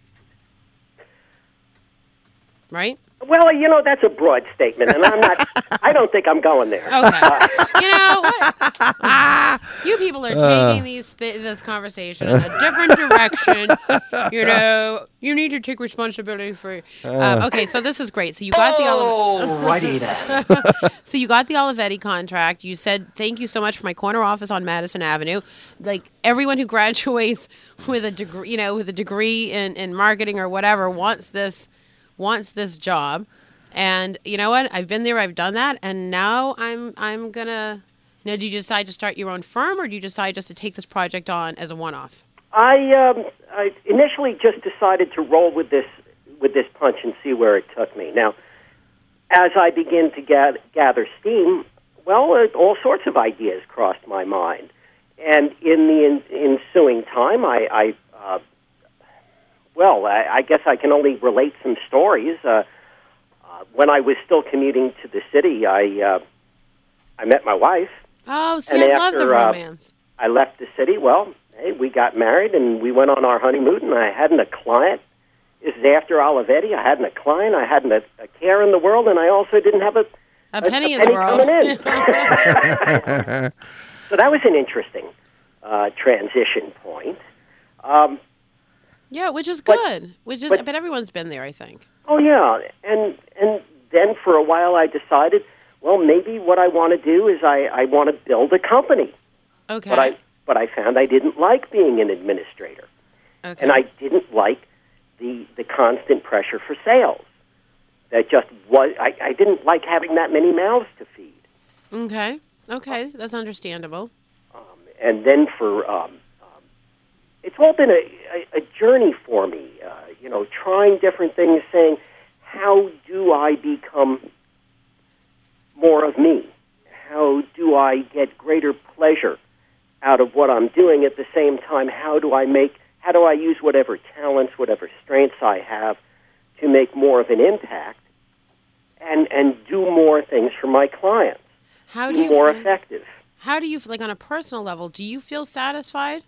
Right? Well, you know that's a broad statement, and I'm not. I don't think I'm going there. Okay. you know, what? you people are Uh. taking these th- this conversation in a different direction. You know, you need to take responsibility for. Uh, Uh. okay, so this is great. So you got the Olivetti. righty then. so you got the Olivetti contract. You said thank you so much for my corner office on Madison Avenue. Like everyone who graduates with a degree, you know, with a degree in, in marketing or whatever wants this wants this job. And you know what? I've been there. I've done that, and now I'm I'm gonna. Now, do you decide to start your own firm, or do you decide just to take this project on as a one-off? I, um, I initially just decided to roll with this with this punch and see where it took me. Now, as I begin to gather, gather steam, well, uh, all sorts of ideas crossed my mind, and in the in, ensuing time, I, I uh, well, I, I guess I can only relate some stories. Uh, uh, when I was still commuting to the city, I uh, I met my wife. Oh, see, And I love the after, uh, romance. I left the city. Well, hey, we got married and we went on our honeymoon, and I hadn't a client. This is after Olivetti. I hadn't a client. I hadn't a, a care in the world, and I also didn't have a, A penny in the world. coming in. so that was an interesting uh, transition point. Um, yeah, which is good. Which is, but- but everyone's been there, I think. Oh yeah, and and then for a while I decided, well, maybe what I want to do is I I want to build a company. Okay. But I but I found I didn't like being an administrator, Okay. and I didn't like the the constant pressure for sales. That just was I, I didn't like having that many mouths to feed. Okay. Okay, that's understandable. and then for um, um, it's all been a, a, a journey for me. Uh, you know, trying different things, saying, how do I become more of me? How do I get greater pleasure out of what I'm doing? At the same time, how do I make how do I use whatever talents, whatever strengths I have to make more of an impact and and do more things for my clients? How do you more feel- effective? How do you like on a personal level? Do you feel satisfied?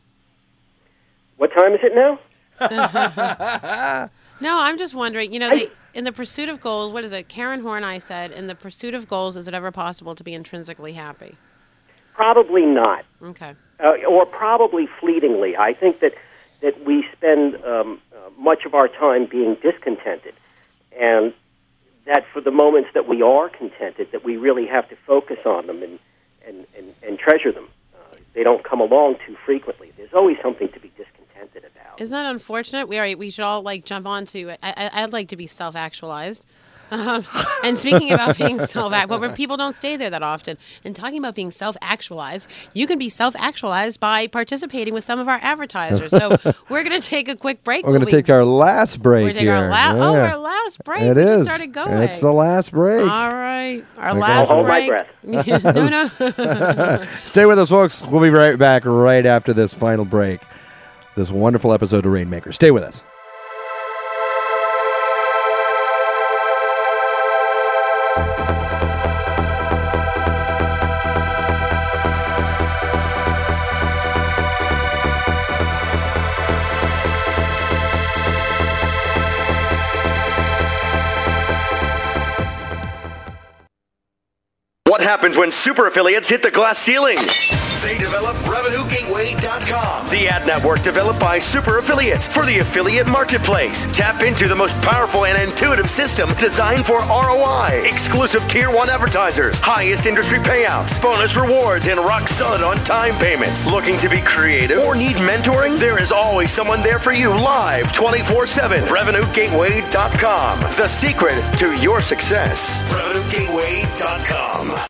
What time is it now? No, I'm just wondering. You know, they, in the pursuit of goals, what is it? Karen Horney said, in the pursuit of goals, is it ever possible to be intrinsically happy? Probably not. Okay. uh, or probably fleetingly. I think that that we spend um, uh, much of our time being discontented, and that for the moments that we are contented, that we really have to focus on them and and and, and treasure them. Uh, they don't come along too frequently. There's always something to be discontented about. Isn't that unfortunate? We are. We should all like jump onto. I, I, I'd like to be self-actualized. Um, and speaking about being self-act, but where people don't stay there that often. And talking about being self-actualized, you can be self-actualized by participating with some of our advertisers. So we're going to take a quick break. We're going to be- take our last break We're here. our la- oh, our last break. It We just is. started going. It's the last break. All right, our Okay. last I'll hold my break. breath. no, no. Stay with us, folks. We'll be right back right after this final break. This wonderful episode of Rainmaker. Stay with us. What happens when super affiliates hit the glass ceiling? They develop RevenueGateway.com, the ad network developed by super affiliates for the affiliate marketplace. Tap into the most powerful and intuitive system designed for ROI, exclusive tier one advertisers, highest industry payouts, bonus rewards, and rock solid on time payments. Looking to be creative or need mentoring? There is always someone there for you live 24 7. RevenueGateway.com, the secret to your success. RevenueGateway.com.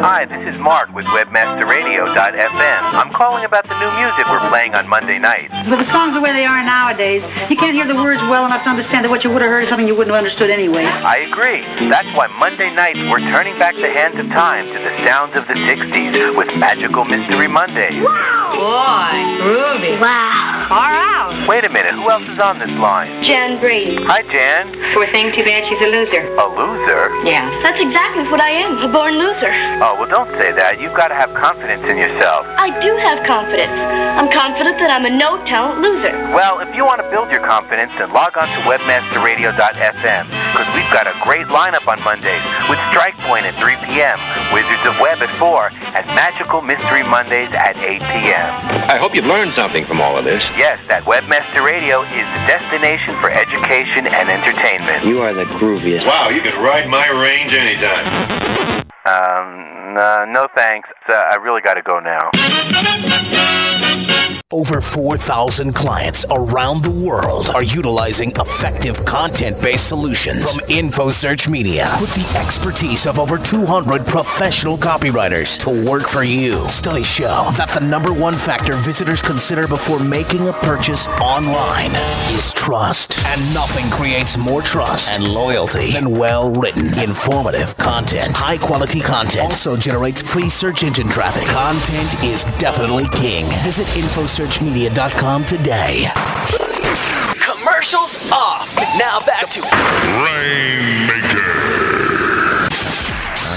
Hi, this is Mark with WebmasterRadio.fm. I'm calling about the new music we're playing on Monday nights. With the songs the way they are nowadays, you can't hear the words well enough to understand that what you would have heard is something you wouldn't have understood anyway. I agree. That's why Monday nights we're turning back the hands of time to the sounds of the 60s with Magical Mystery Monday. Boy, groovy. Wow. Far out. Wait a minute, who else is on this line? Jan Brady. Hi, Jan. Poor thing, too bad she's a loser. A loser? Yeah. That's exactly what I am, a born loser. Oh, well, don't say that. You've got to have confidence in yourself. I do have confidence. I'm confident that I'm a no-talent loser. Well, if you want to build your confidence, then log on to webmasterradio.fm because we've got a great lineup on Mondays with Strike Point at 3 p.m., Wizards of Web at 4, and Magical Mystery Mondays at 8 p.m. I hope you've learned something from all of this. Yes, that Webmaster Radio is the destination for education and entertainment. You are the grooviest. Wow, you can ride my range anytime. Um, uh, no thanks. Uh, I really got to go now. Over 4,000 clients around the world are utilizing effective content-based solutions from InfoSearch Media with the expertise of over 200 professional copywriters to work for you. Studies show that the number one factor visitors consider before making a purchase online is trust. And nothing creates more trust and loyalty than well-written, informative content. High-quality content also generates free search engine traffic. Content is definitely king. Visit InfoSearchMedia.com today. Commercials off. Now back to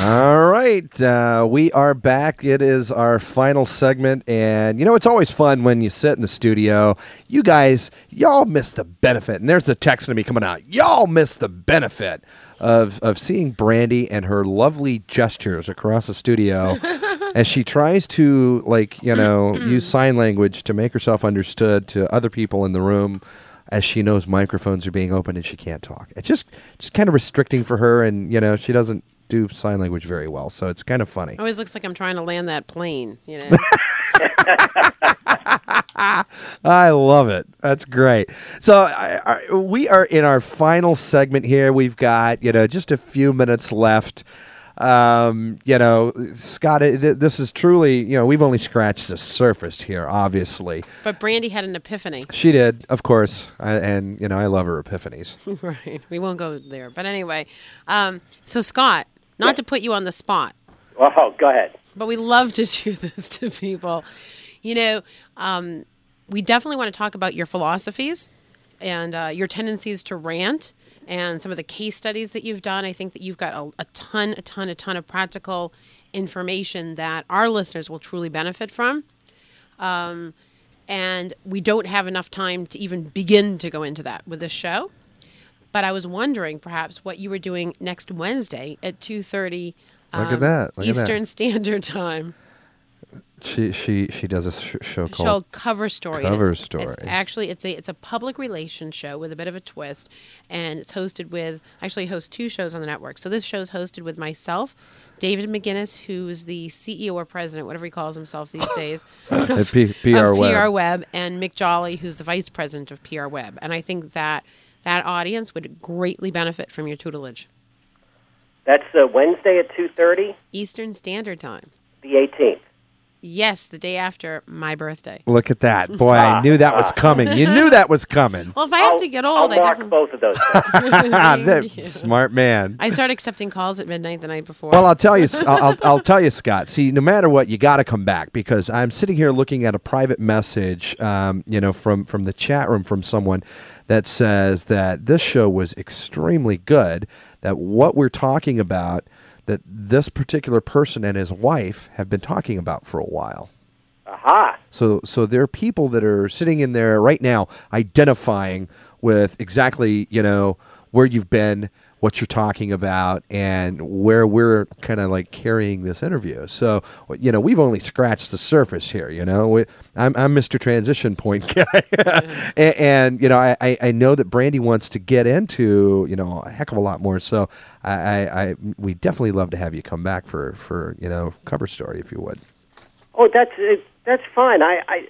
All right, uh, we are back. It is our final segment, and you know it's always fun when you sit in the studio. You guys, y'all miss the benefit, and there's the text to me coming out. Y'all miss the benefit of of seeing Brandy and her lovely gestures across the studio as she tries to, like, you know, use sign language to make herself understood to other people in the room. As she knows microphones are being opened and she can't talk, it's just just kind of restricting for her, and you know she doesn't do sign language very well, so it's kind of funny. Always looks like I'm trying to land that plane. You know. I love it. That's great. So I, I, we are in our final segment here. We've got you know just a few minutes left. Um, you know, Scott, th- this is truly you know we've only scratched the surface here. Obviously, but Brandy had an epiphany. she did, of course, I, and you know I love her epiphanies. right. We won't go there. But anyway, um, so Scott, not to put you on the spot, Oh, go ahead. but we love to do this to people. You know, um, we definitely want to talk about your philosophies and uh, your tendencies to rant and some of the case studies that you've done. I think that you've got a, a ton, a ton, a ton of practical information that our listeners will truly benefit from. Um, and we don't have enough time to even begin to go into that with this show. But I was wondering perhaps what you were doing next Wednesday at 2.30 Look at that. Look at that. um, Eastern Standard Time. She she she does a sh- show called show cover story. Cover it's, Story. It's actually it's a it's a public relations show with a bit of a twist, and it's hosted with actually hosts two shows on the network. So this show is hosted with myself. David McInnis, who's the CEO or president, whatever he calls himself these days, of, P- PR of Web. PR Web, and Mick Jolly, who's the vice president of PR Web. And I think that that audience would greatly benefit from your tutelage. That's uh, Wednesday at 2.30, Eastern Standard Time. the 18th. Yes, the day after my birthday. Look at that. Boy, I knew that was coming. You knew that was coming. Well, if I have to get old, I'll I mark definitely- both of those. That- Smart man. I start accepting calls at midnight the night before. Well, I'll tell you, I'll, I'll, I'll tell you, Scott. See, no matter what, you got to come back because I'm sitting here looking at a private message, um, you know, from from the chat room from someone that says that this show was extremely good. That what we're talking about, that this particular person and his wife have been talking about for a while. Aha. So, so there are people that are sitting in there right now, identifying with exactly you know where you've been, what you're talking about, and where we're kind of like carrying this interview. So, you know, we've only scratched the surface here. You know, we, I'm, I'm Mr. Transition Point guy, and, and you know, I, I, I know that Brandy wants to get into you know a heck of a lot more. So, I, I, I we definitely love to have you come back for for you know cover story if you would. Oh, that's that's fine. I, I,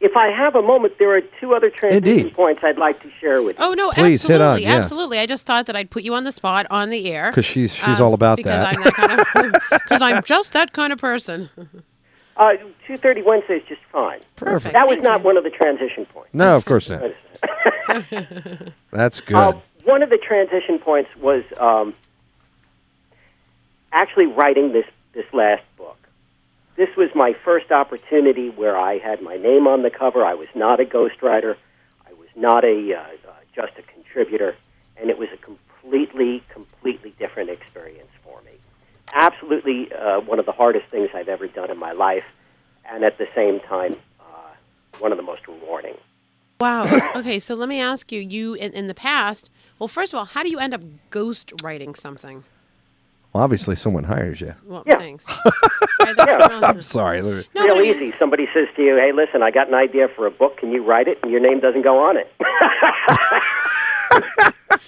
if I have a moment, there are two other transition Indeed. points I'd like to share with you. Oh no, Please, hit absolutely, on, yeah. absolutely. I just thought that I'd put you on the spot on the air 'Cause she's- she's um, all about because that. I'm that kind of because I'm just that kind of person. Uh, two thirty Wednesday is just fine. Perfect. That was not one of the transition points. No, of course not. That's good. Uh, one of the transition points was um, actually writing this this last book. This was my first opportunity where I had my name on the cover. I was not a ghostwriter. I was not a uh, uh, just a contributor, and it was a completely, completely different experience for me. Absolutely, uh, one of the hardest things I've ever done in my life, and at the same time, uh, one of the most rewarding. Wow. okay, so let me ask you: you in, in the past? Well, first of all, how do you end up ghostwriting something? Well, obviously, someone hires you. Well, Yeah. thanks. I'm sorry. Let me- Real easy. Somebody says to you, "Hey, listen, I got an idea for a book. Can you write it?" And your name doesn't go on it.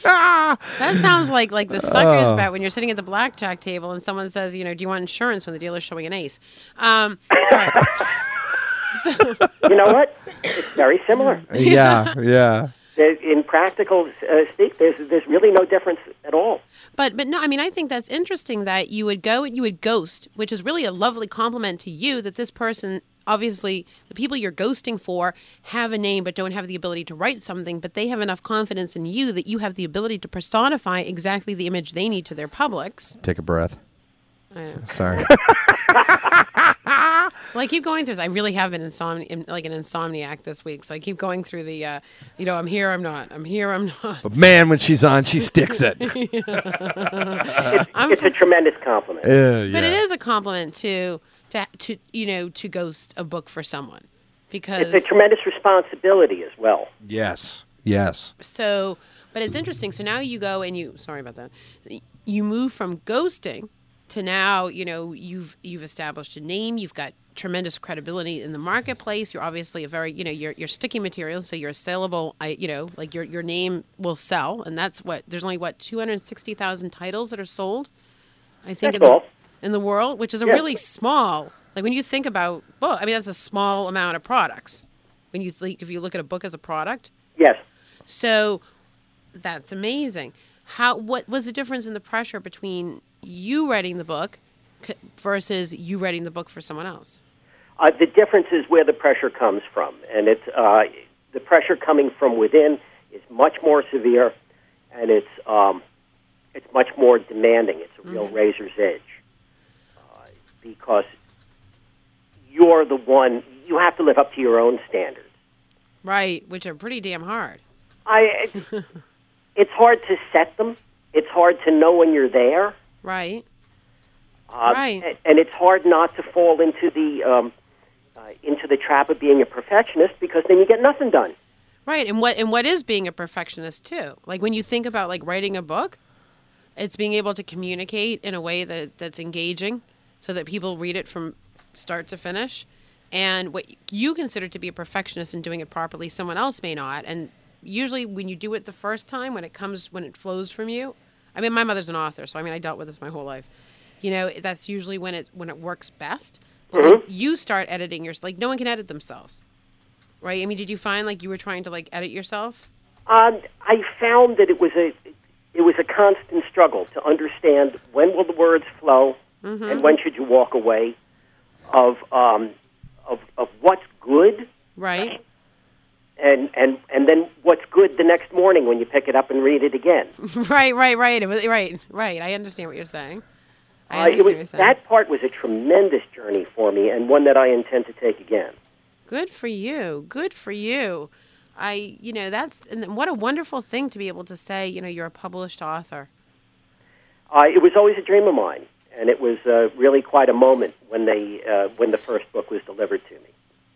That sounds like like the sucker's Oh. bet when you're sitting at the blackjack table and someone says, you know, do you want insurance when the dealer's showing an ace? Um, all right. so, you know what? It's very similar. Yeah, yeah. There- In practical uh, speak, there's there's really no difference at all. But but no, I mean I think that's interesting that you would go and you would ghost, which is really a lovely compliment to you that this person obviously the people you're ghosting for have a name but don't have the ability to write something, but they have enough confidence in you that you have the ability to personify exactly the image they need to their publics. Take a breath. I know. Sorry. Well, I keep going through this. I really have been insomni- like an insomniac this week. So I keep going through the, uh, you know, I'm here, I'm not. I'm here, I'm not. but man, when she's on, she sticks it. I'm It's a tremendous compliment. Yeah, But it is a compliment to to to you know to ghost a book for someone because It's a tremendous responsibility as well. Yes. Yes. so. But it's interesting. So now you go and you. Sorry about that. You move from ghosting to now. You know you've you've established a name. You've got tremendous credibility in the marketplace. You're obviously a very you know you're you're sticky material. So you're a saleable. I you know like your your name will sell, and that's what there's only what two hundred sixty thousand titles that are sold. I think in the, in the world, which is a Yeah. really small. Like when you think about book, I mean that's a small amount of products. When you think if you look at a book as a product, Yes. so that's amazing. How what was the difference in the pressure between you writing the book versus you writing the book for someone else? Uh, the difference is where the pressure comes from, and it's uh, the pressure coming from within is much more severe, and it's um, it's much more demanding. It's a real razor's edge uh, because you're the one you have to live up to your own standards. Right, which are pretty damn hard. I it's hard to set them. It's hard to know when you're there. Right. Uh, Right. a- And it's hard not to fall into the um, uh, into the trap of being a perfectionist because then you get nothing done. Right, and what and what is being a perfectionist too? Like when you think about like writing a book, it's being able to communicate in a way that that's engaging, so that people read it from start to finish. And what you consider to be a perfectionist in doing it properly, someone else may not. And usually, when you do it the first time, when it comes when it flows from you, I mean, my mother's an author, so I mean, I dealt with this my whole life. You know, that's usually when it when it works best. But when you start editing yours, like no one can edit themselves right? I mean, did you find like you were trying to like edit yourself? Um, I found that it was a it was a constant struggle to understand when will the words flow Mhm. and when should you walk away of um, of of what's good Right. And and and then what's good the next morning when you pick it up and read it again. right, right, right. It was right, right. I understand what you're saying. I Uh, understand it what you're was, saying. that part was a tremendous journey for me and one that I intend to take again. Good for you. Good for you. I, you know, that's and what a wonderful thing to be able to say. You know, you're a published author. Uh, it was always a dream of mine, and it was uh, really quite a moment when they uh, when the first book was delivered to me.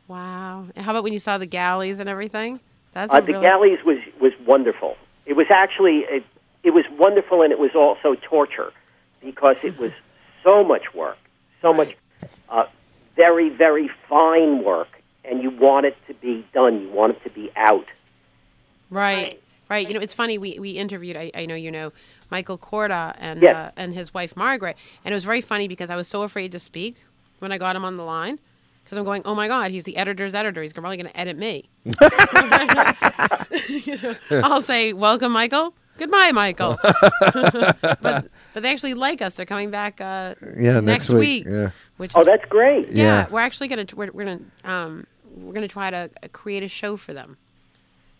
Wow. And How about when you saw the galleys and everything? That's Uh, the really, galleys was was wonderful. It was actually it, it was wonderful, and it was also torture because it was so much work, so much uh, very very fine work, and you want it to be done. You want it to be out. Right. Right. You know, it's funny. We, we interviewed, I, I know you know, Michael Korda and Yes. uh, and his wife Margaret, and it was very funny because I was so afraid to speak when I got him on the line because I'm going, oh my God, he's the editor's editor. He's probably going to edit me. You know, I'll say, welcome, Michael. Goodbye, Michael. but but they actually like us. They're coming back uh, Yeah, next, next week. week, yeah. Which Oh, is- that's great. Yeah, Yeah. we're actually gonna we're, we're gonna um we're gonna try to uh, create a show for them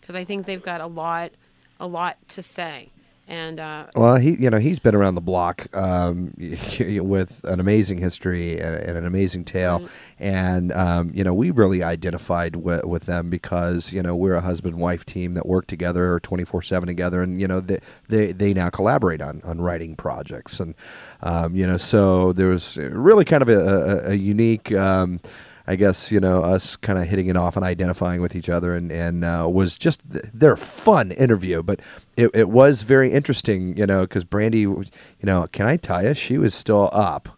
because I think they've got a lot a lot to say. And uh, Well, he, you know, he's been around the block um, with an amazing history and, and an amazing tale, and um, you know, we really identified with, with them because you know we're a husband wife team that work together twenty four seven together, and you know they, they they now collaborate on on writing projects, and um, you know, so there was really kind of a, a, a unique. Um, I guess you know us kind of hitting it off and identifying with each other, and and uh, was just they're a fun interview, but it, it was very interesting, you know, because Brandy, you know, can I tell you, she was still up.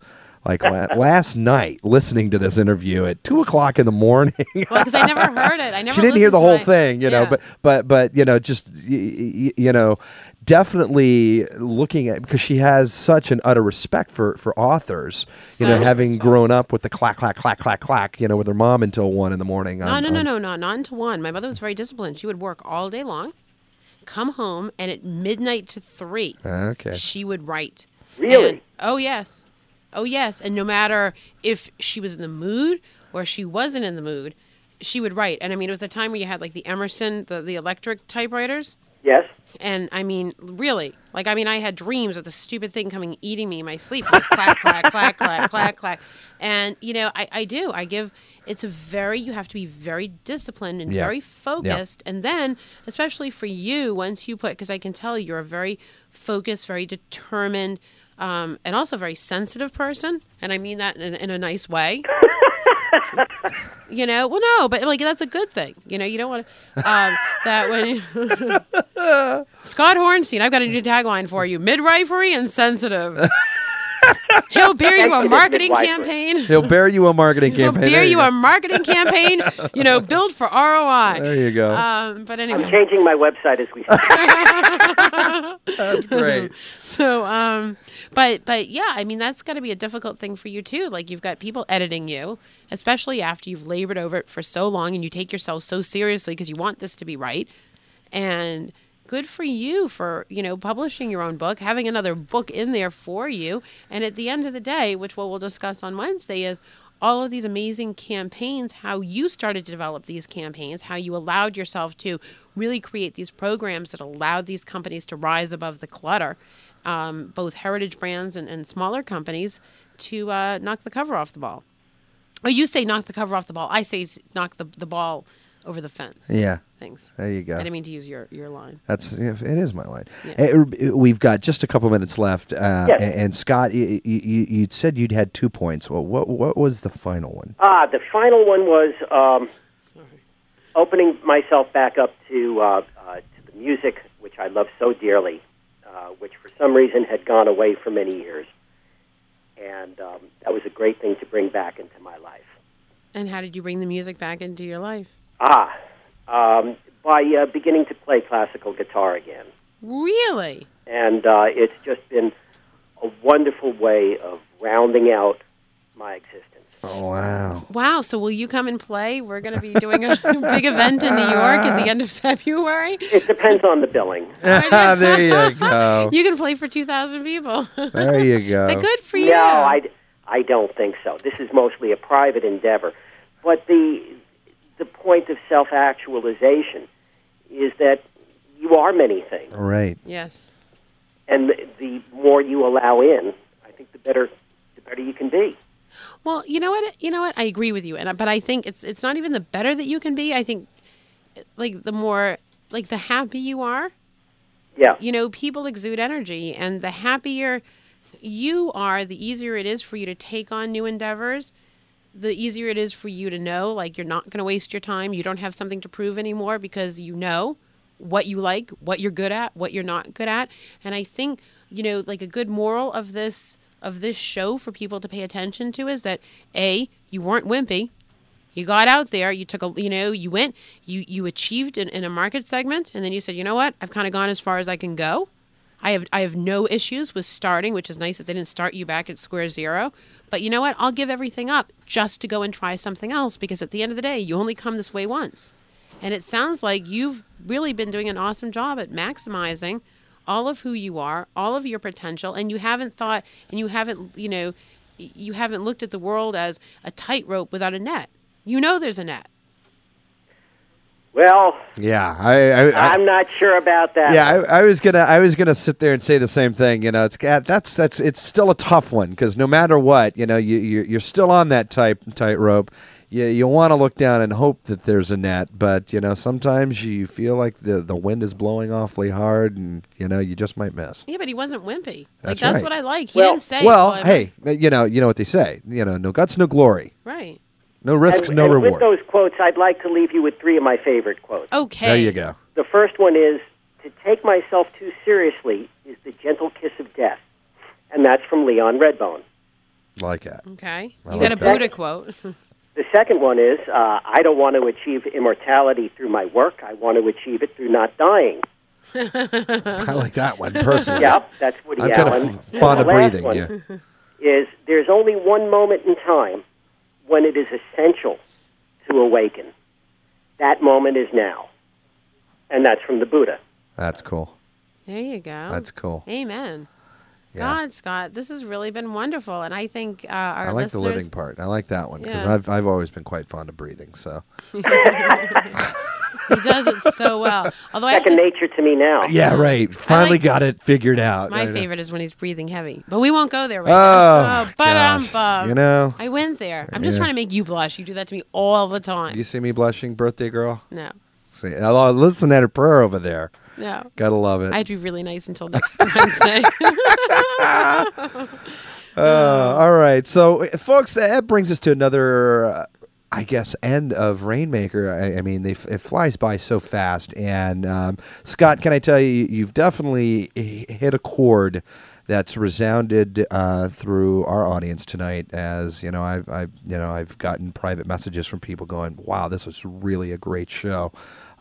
Like la- last night, listening to this interview at two o'clock in the morning. well, because I never heard it. I never. she didn't hear the whole it. thing, you know. Yeah. But but but you know, just y- y- you know, definitely looking at because she has such an utter respect for for authors. you know, Such having grown up with the clack clack clack clack clack, you know, with her mom until one in the morning. No, on- no, no, on- no, no, not into one. My mother was very disciplined. She would work all day long, come home, and at midnight to three, Okay. she would write. Really? And- oh yes, oh yes. And no matter if she was in the mood or she wasn't in the mood, she would write. And I mean, it was the time where you had like the Emerson, the the electric typewriters. Yes. And I mean, really, like I mean, I had dreams of the stupid thing coming eating me in my sleep. Just clack, clack, clack, clack, clack, clack. And you know, I, I do. I give. It's a very. You have to be very disciplined and Yeah. very Yeah. focused. And then, especially for you, once you put, because I can tell you're a very focused, very determined, um, and also very sensitive person. And I mean that in, in a nice way. You know, well, no, but like that's a good thing. You know, you don't want to um, that when Scott Hornstein, I've got a new tagline for you: midwifery and sensitive. He'll bear you a marketing campaign. He'll bear you a marketing campaign. He'll bear There you a marketing campaign. You know, build for ROI. There you go. Um, but anyway, I'm changing my website as we speak. That's great. so, um, but but yeah, I mean that's got to be a difficult thing for you too. Like you've got people editing you, especially after you've labored over it for so long and you take yourself so seriously because you want this to be right. And good for you for you know publishing your own book, having another book in there for you. And at the end of the day, which what we'll discuss on Wednesday is all of these amazing campaigns, how you started to develop these campaigns, how you allowed yourself to really create these programs that allowed these companies to rise above the clutter, um, both heritage brands and, and smaller companies, to uh, knock the cover off the ball. Oh, you say knock the cover off the ball. I say knock the, the ball over the fence. Yeah. Thanks. There you go. I didn't mean to use your, your line. That's it is my line. Yeah. We've got just a couple minutes left, uh, Yes. and, and Scott, you, you, you'd said you'd had two points. Well, what what was the final one? Ah, the final one was um, opening myself back up to uh, uh, to the music, which I love so dearly, uh, which for some reason had gone away for many years, and um, that was a great thing to bring back into my life. And how did you bring the music back into your life? Ah, um, by uh, beginning to play classical guitar again, Really? and uh, it's just been a wonderful way of rounding out my existence. Oh wow! Wow. So will you come and play? We're going to be doing a big event in New York at the end of February. It depends on the billing. there you go. You can play for 2,000 people. There you go. But good for you. No, I, I don't think so. This is mostly a private endeavor. But the the point of self actualization is that you are many things, Right. Yes. and the, the more you allow in, I think the better the better you can be. Well, you know what? You know what? I agree with you, and but I think it's it's not even the better that you can be. I think like the more like the happy you are. Yeah. You know, people exude energy, and the happier you are, the easier it is for you to take on new endeavors. The easier it is for you to know, like you're not going to waste your time. You don't have something to prove anymore because you know what you like, what you're good at, what you're not good at. And I think, you know, like a good moral of this of this show for people to pay attention to is that a you weren't wimpy. You got out there, you took a you know, you went, you you achieved in, in a market segment and then you said, "You know what? I've kind of gone as far as I can go." I have I have no issues with starting, which is nice that they didn't start you back at square zero. But you know what? I'll give everything up just to go and try something else because at the end of the day, you only come this way once. And it sounds like you've really been doing an awesome job at maximizing all of who you are, all of your potential, and you haven't thought and you haven't, you know, you haven't looked at the world as a tightrope without a net. You know there's a net. Well, Yeah, I, I, I I'm not sure about that. yeah, I, I was gonna, I was gonna sit there and say the same thing. You know, it's that's that's it's still a tough one because no matter what, you know, you you're, you're still on that tight tightrope. You you want to look down and hope that there's a net, but you know, sometimes you feel like the the wind is blowing awfully hard, and you know, you just might miss. Yeah, but he wasn't wimpy. Like That's that's right. what I like. He Well- didn't say. well, I'm- hey, you know, you know what they say. You know, no guts, no glory, Right. No risk, and, no and reward. With those quotes, I'd like to leave you with three of my favorite quotes. Okay. There you go. The first one is To take myself too seriously is the gentle kiss of death. And that's from Leon Redbone. Like that. Okay. I You like got a that. Buddha quote. The second one is uh, I don't want to achieve immortality through my work. I want to achieve it through not dying. I like that one personally. Yep, that's Woody I'm kind of f- fond of breathing. one Yeah. Is there's only one moment in time when it is essential to awaken. That moment is now. And that's from the Buddha. That's cool. There you go. That's cool. Amen. Yeah. God, Scott, this has really been wonderful, and I think uh, our I like the living part. I like that one because Yeah. I've I've always been quite fond of breathing. So he does it so well. Although I have Second to nature to me now. yeah, right. Finally like- got it figured out. My I know. favorite is when he's breathing heavy, but we won't go there right Oh, now. but um, gosh. You know. I went there. I'm just Yeah. trying to make you blush. You do that to me all the time. You see me blushing, birthday girl. No, See, I listen at her prayer over there. no. Gotta love it. I'd be really nice until next Wednesday. Uh, all right. So, uh, folks, that brings us to another, uh, I guess, end of Rainmaker. I, I mean, they, it flies by so fast. And, um, Scott, can I tell you, you've definitely hit a chord that's resounded uh, through our audience tonight. As you know, I've, I've, you know, I've gotten private messages from people going, "Wow, this was really a great show."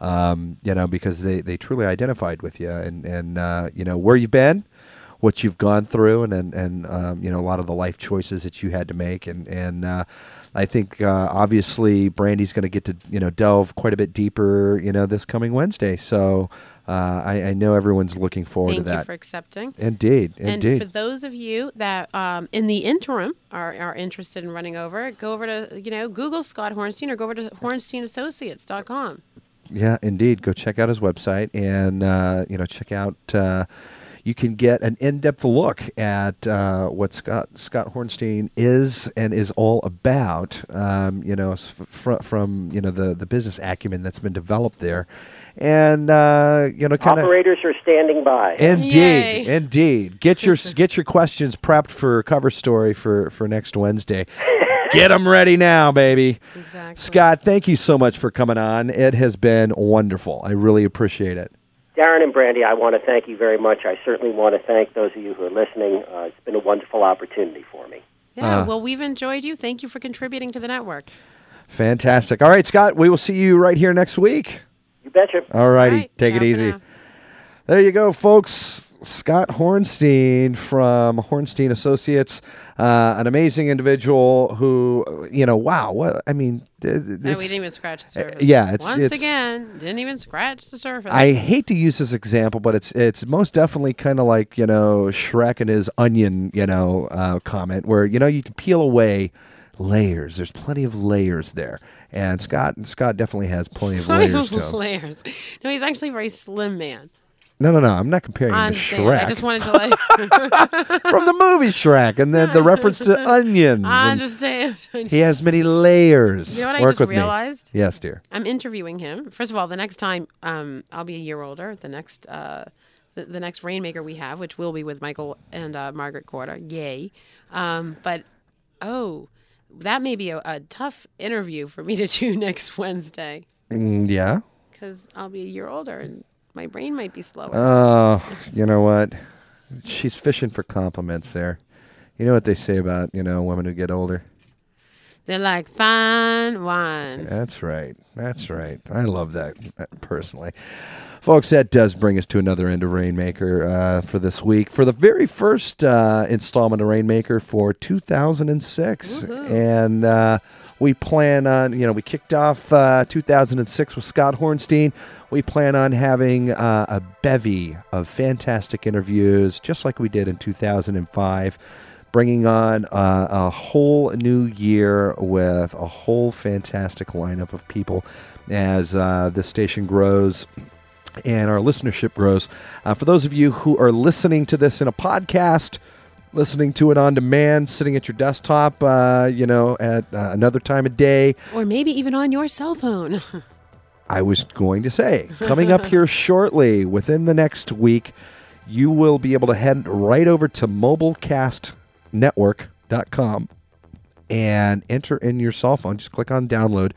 Um, you know, because they, they truly identified with you and and uh, you know where you've been what you've gone through and and, and um, you know a lot of the life choices that you had to make and and uh, I think uh, obviously Brandy's going to get to you know delve quite a bit deeper you know this coming Wednesday so uh, I, I know everyone's looking forward Thank to that Thank you for accepting. indeed And indeed for those of you that, um, in the interim, are, are interested in running over, go over to you know Google Scott Hornstein or go over to HornsteinAssociates.com. Yeah, indeed. Go check out his website and uh, you know check out. Uh, you can get an in-depth look at uh, what Scott Scott Hornstein is and is all about. Um, you know, s- fr- from you know the the business acumen that's been developed there, and uh, you know kind of. Operators are standing by. Indeed, indeed. Get your get your questions prepped for cover story for for next Wednesday. Get them ready now, baby. Exactly. Scott, thank you so much for coming on. It has been wonderful. I really appreciate it. Darren and Brandy, I want to thank you very much. I certainly want to thank those of you who are listening. Uh, it's been a wonderful opportunity for me. Yeah, Uh. well, we've enjoyed you. Thank you for contributing to the network. Fantastic. All right, Scott, we will see you right here next week. You betcha. All righty. right, Take ciao it easy. There you go, folks. Scott Hornstein from Hornstein Associates, uh, an amazing individual who, you know, wow. What I mean, No, we didn't even scratch the surface. yeah, it's- once it's- again didn't even scratch the surface. I hate to use this example, but it's it's most definitely kind of like you know Shrek and his onion, you know, uh, comment where you know you can peel away layers. There's plenty of layers there, and Scott Scott definitely has plenty of layers layers. No, he's actually a very slim man. No, no, no. I'm not comparing I him to understand. Shrek I just wanted to like. from the movie Shrek, and then the reference to onions. I and understand. He has many layers. You know what I Work just with me. realized? Yes, dear. I'm interviewing him. First of all, the next time um, I'll be a year older. The next uh, the, the next Rainmaker we have, which will be with Michael and uh, Margaret Korda. Yay! Um, but oh, that may be a, a tough interview for me to do next Wednesday Mm, yeah. because I'll be a year older and my brain might be slower. Oh, you know what? She's fishing for compliments there. You know what they say about, you know, women who get older? They're like fine wine. That's right. That's right. I love that uh, personally. Folks, that does bring us to another end of Rainmaker uh, for this week. For the very first uh, installment of Rainmaker for 2006. And uh, we plan on, you know, we kicked off uh, 2006 with Scott Hornstein. We plan on having uh, a bevy of fantastic interviews, just like we did in 2005 bringing on uh, a whole new year with a whole fantastic lineup of people as uh, this station grows and our listenership grows. Uh, for those of you who are listening to this in a podcast, listening to it on demand, sitting at your desktop, uh, you know, at uh, another time of day, Or maybe even on your cell phone. I was going to say, coming up here shortly, within the next week, you will be able to head right over to mobilecastnetwork.com and enter in your cell phone. Just click on download,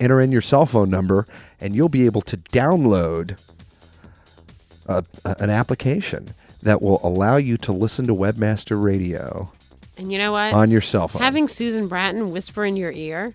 enter in your cell phone number, and you'll be able to download a, a- an application that will allow you to listen to Webmaster Radio and you know what? on your cell phone. Having Susan Bratton whisper in your ear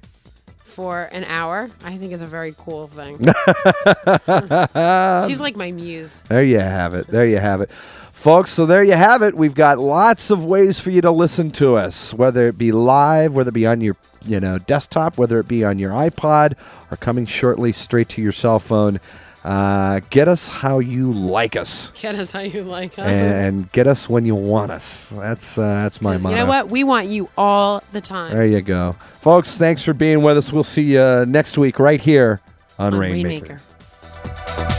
for an hour, I think is a very cool thing. She's like my muse. There you have it. There you have it. Folks, so there you have it. We've got lots of ways for you to listen to us, whether it be live, whether it be on your you know desktop, whether it be on your iPod, or coming shortly straight to your cell phone. Uh, get us how you like us, Get us how you like us. and get us when you want us. That's uh, that's my motto. you know what? We want you all the time. There you go, folks. Thanks for being with us. We'll see you next week right here on, On Rainmaker. Rainmaker.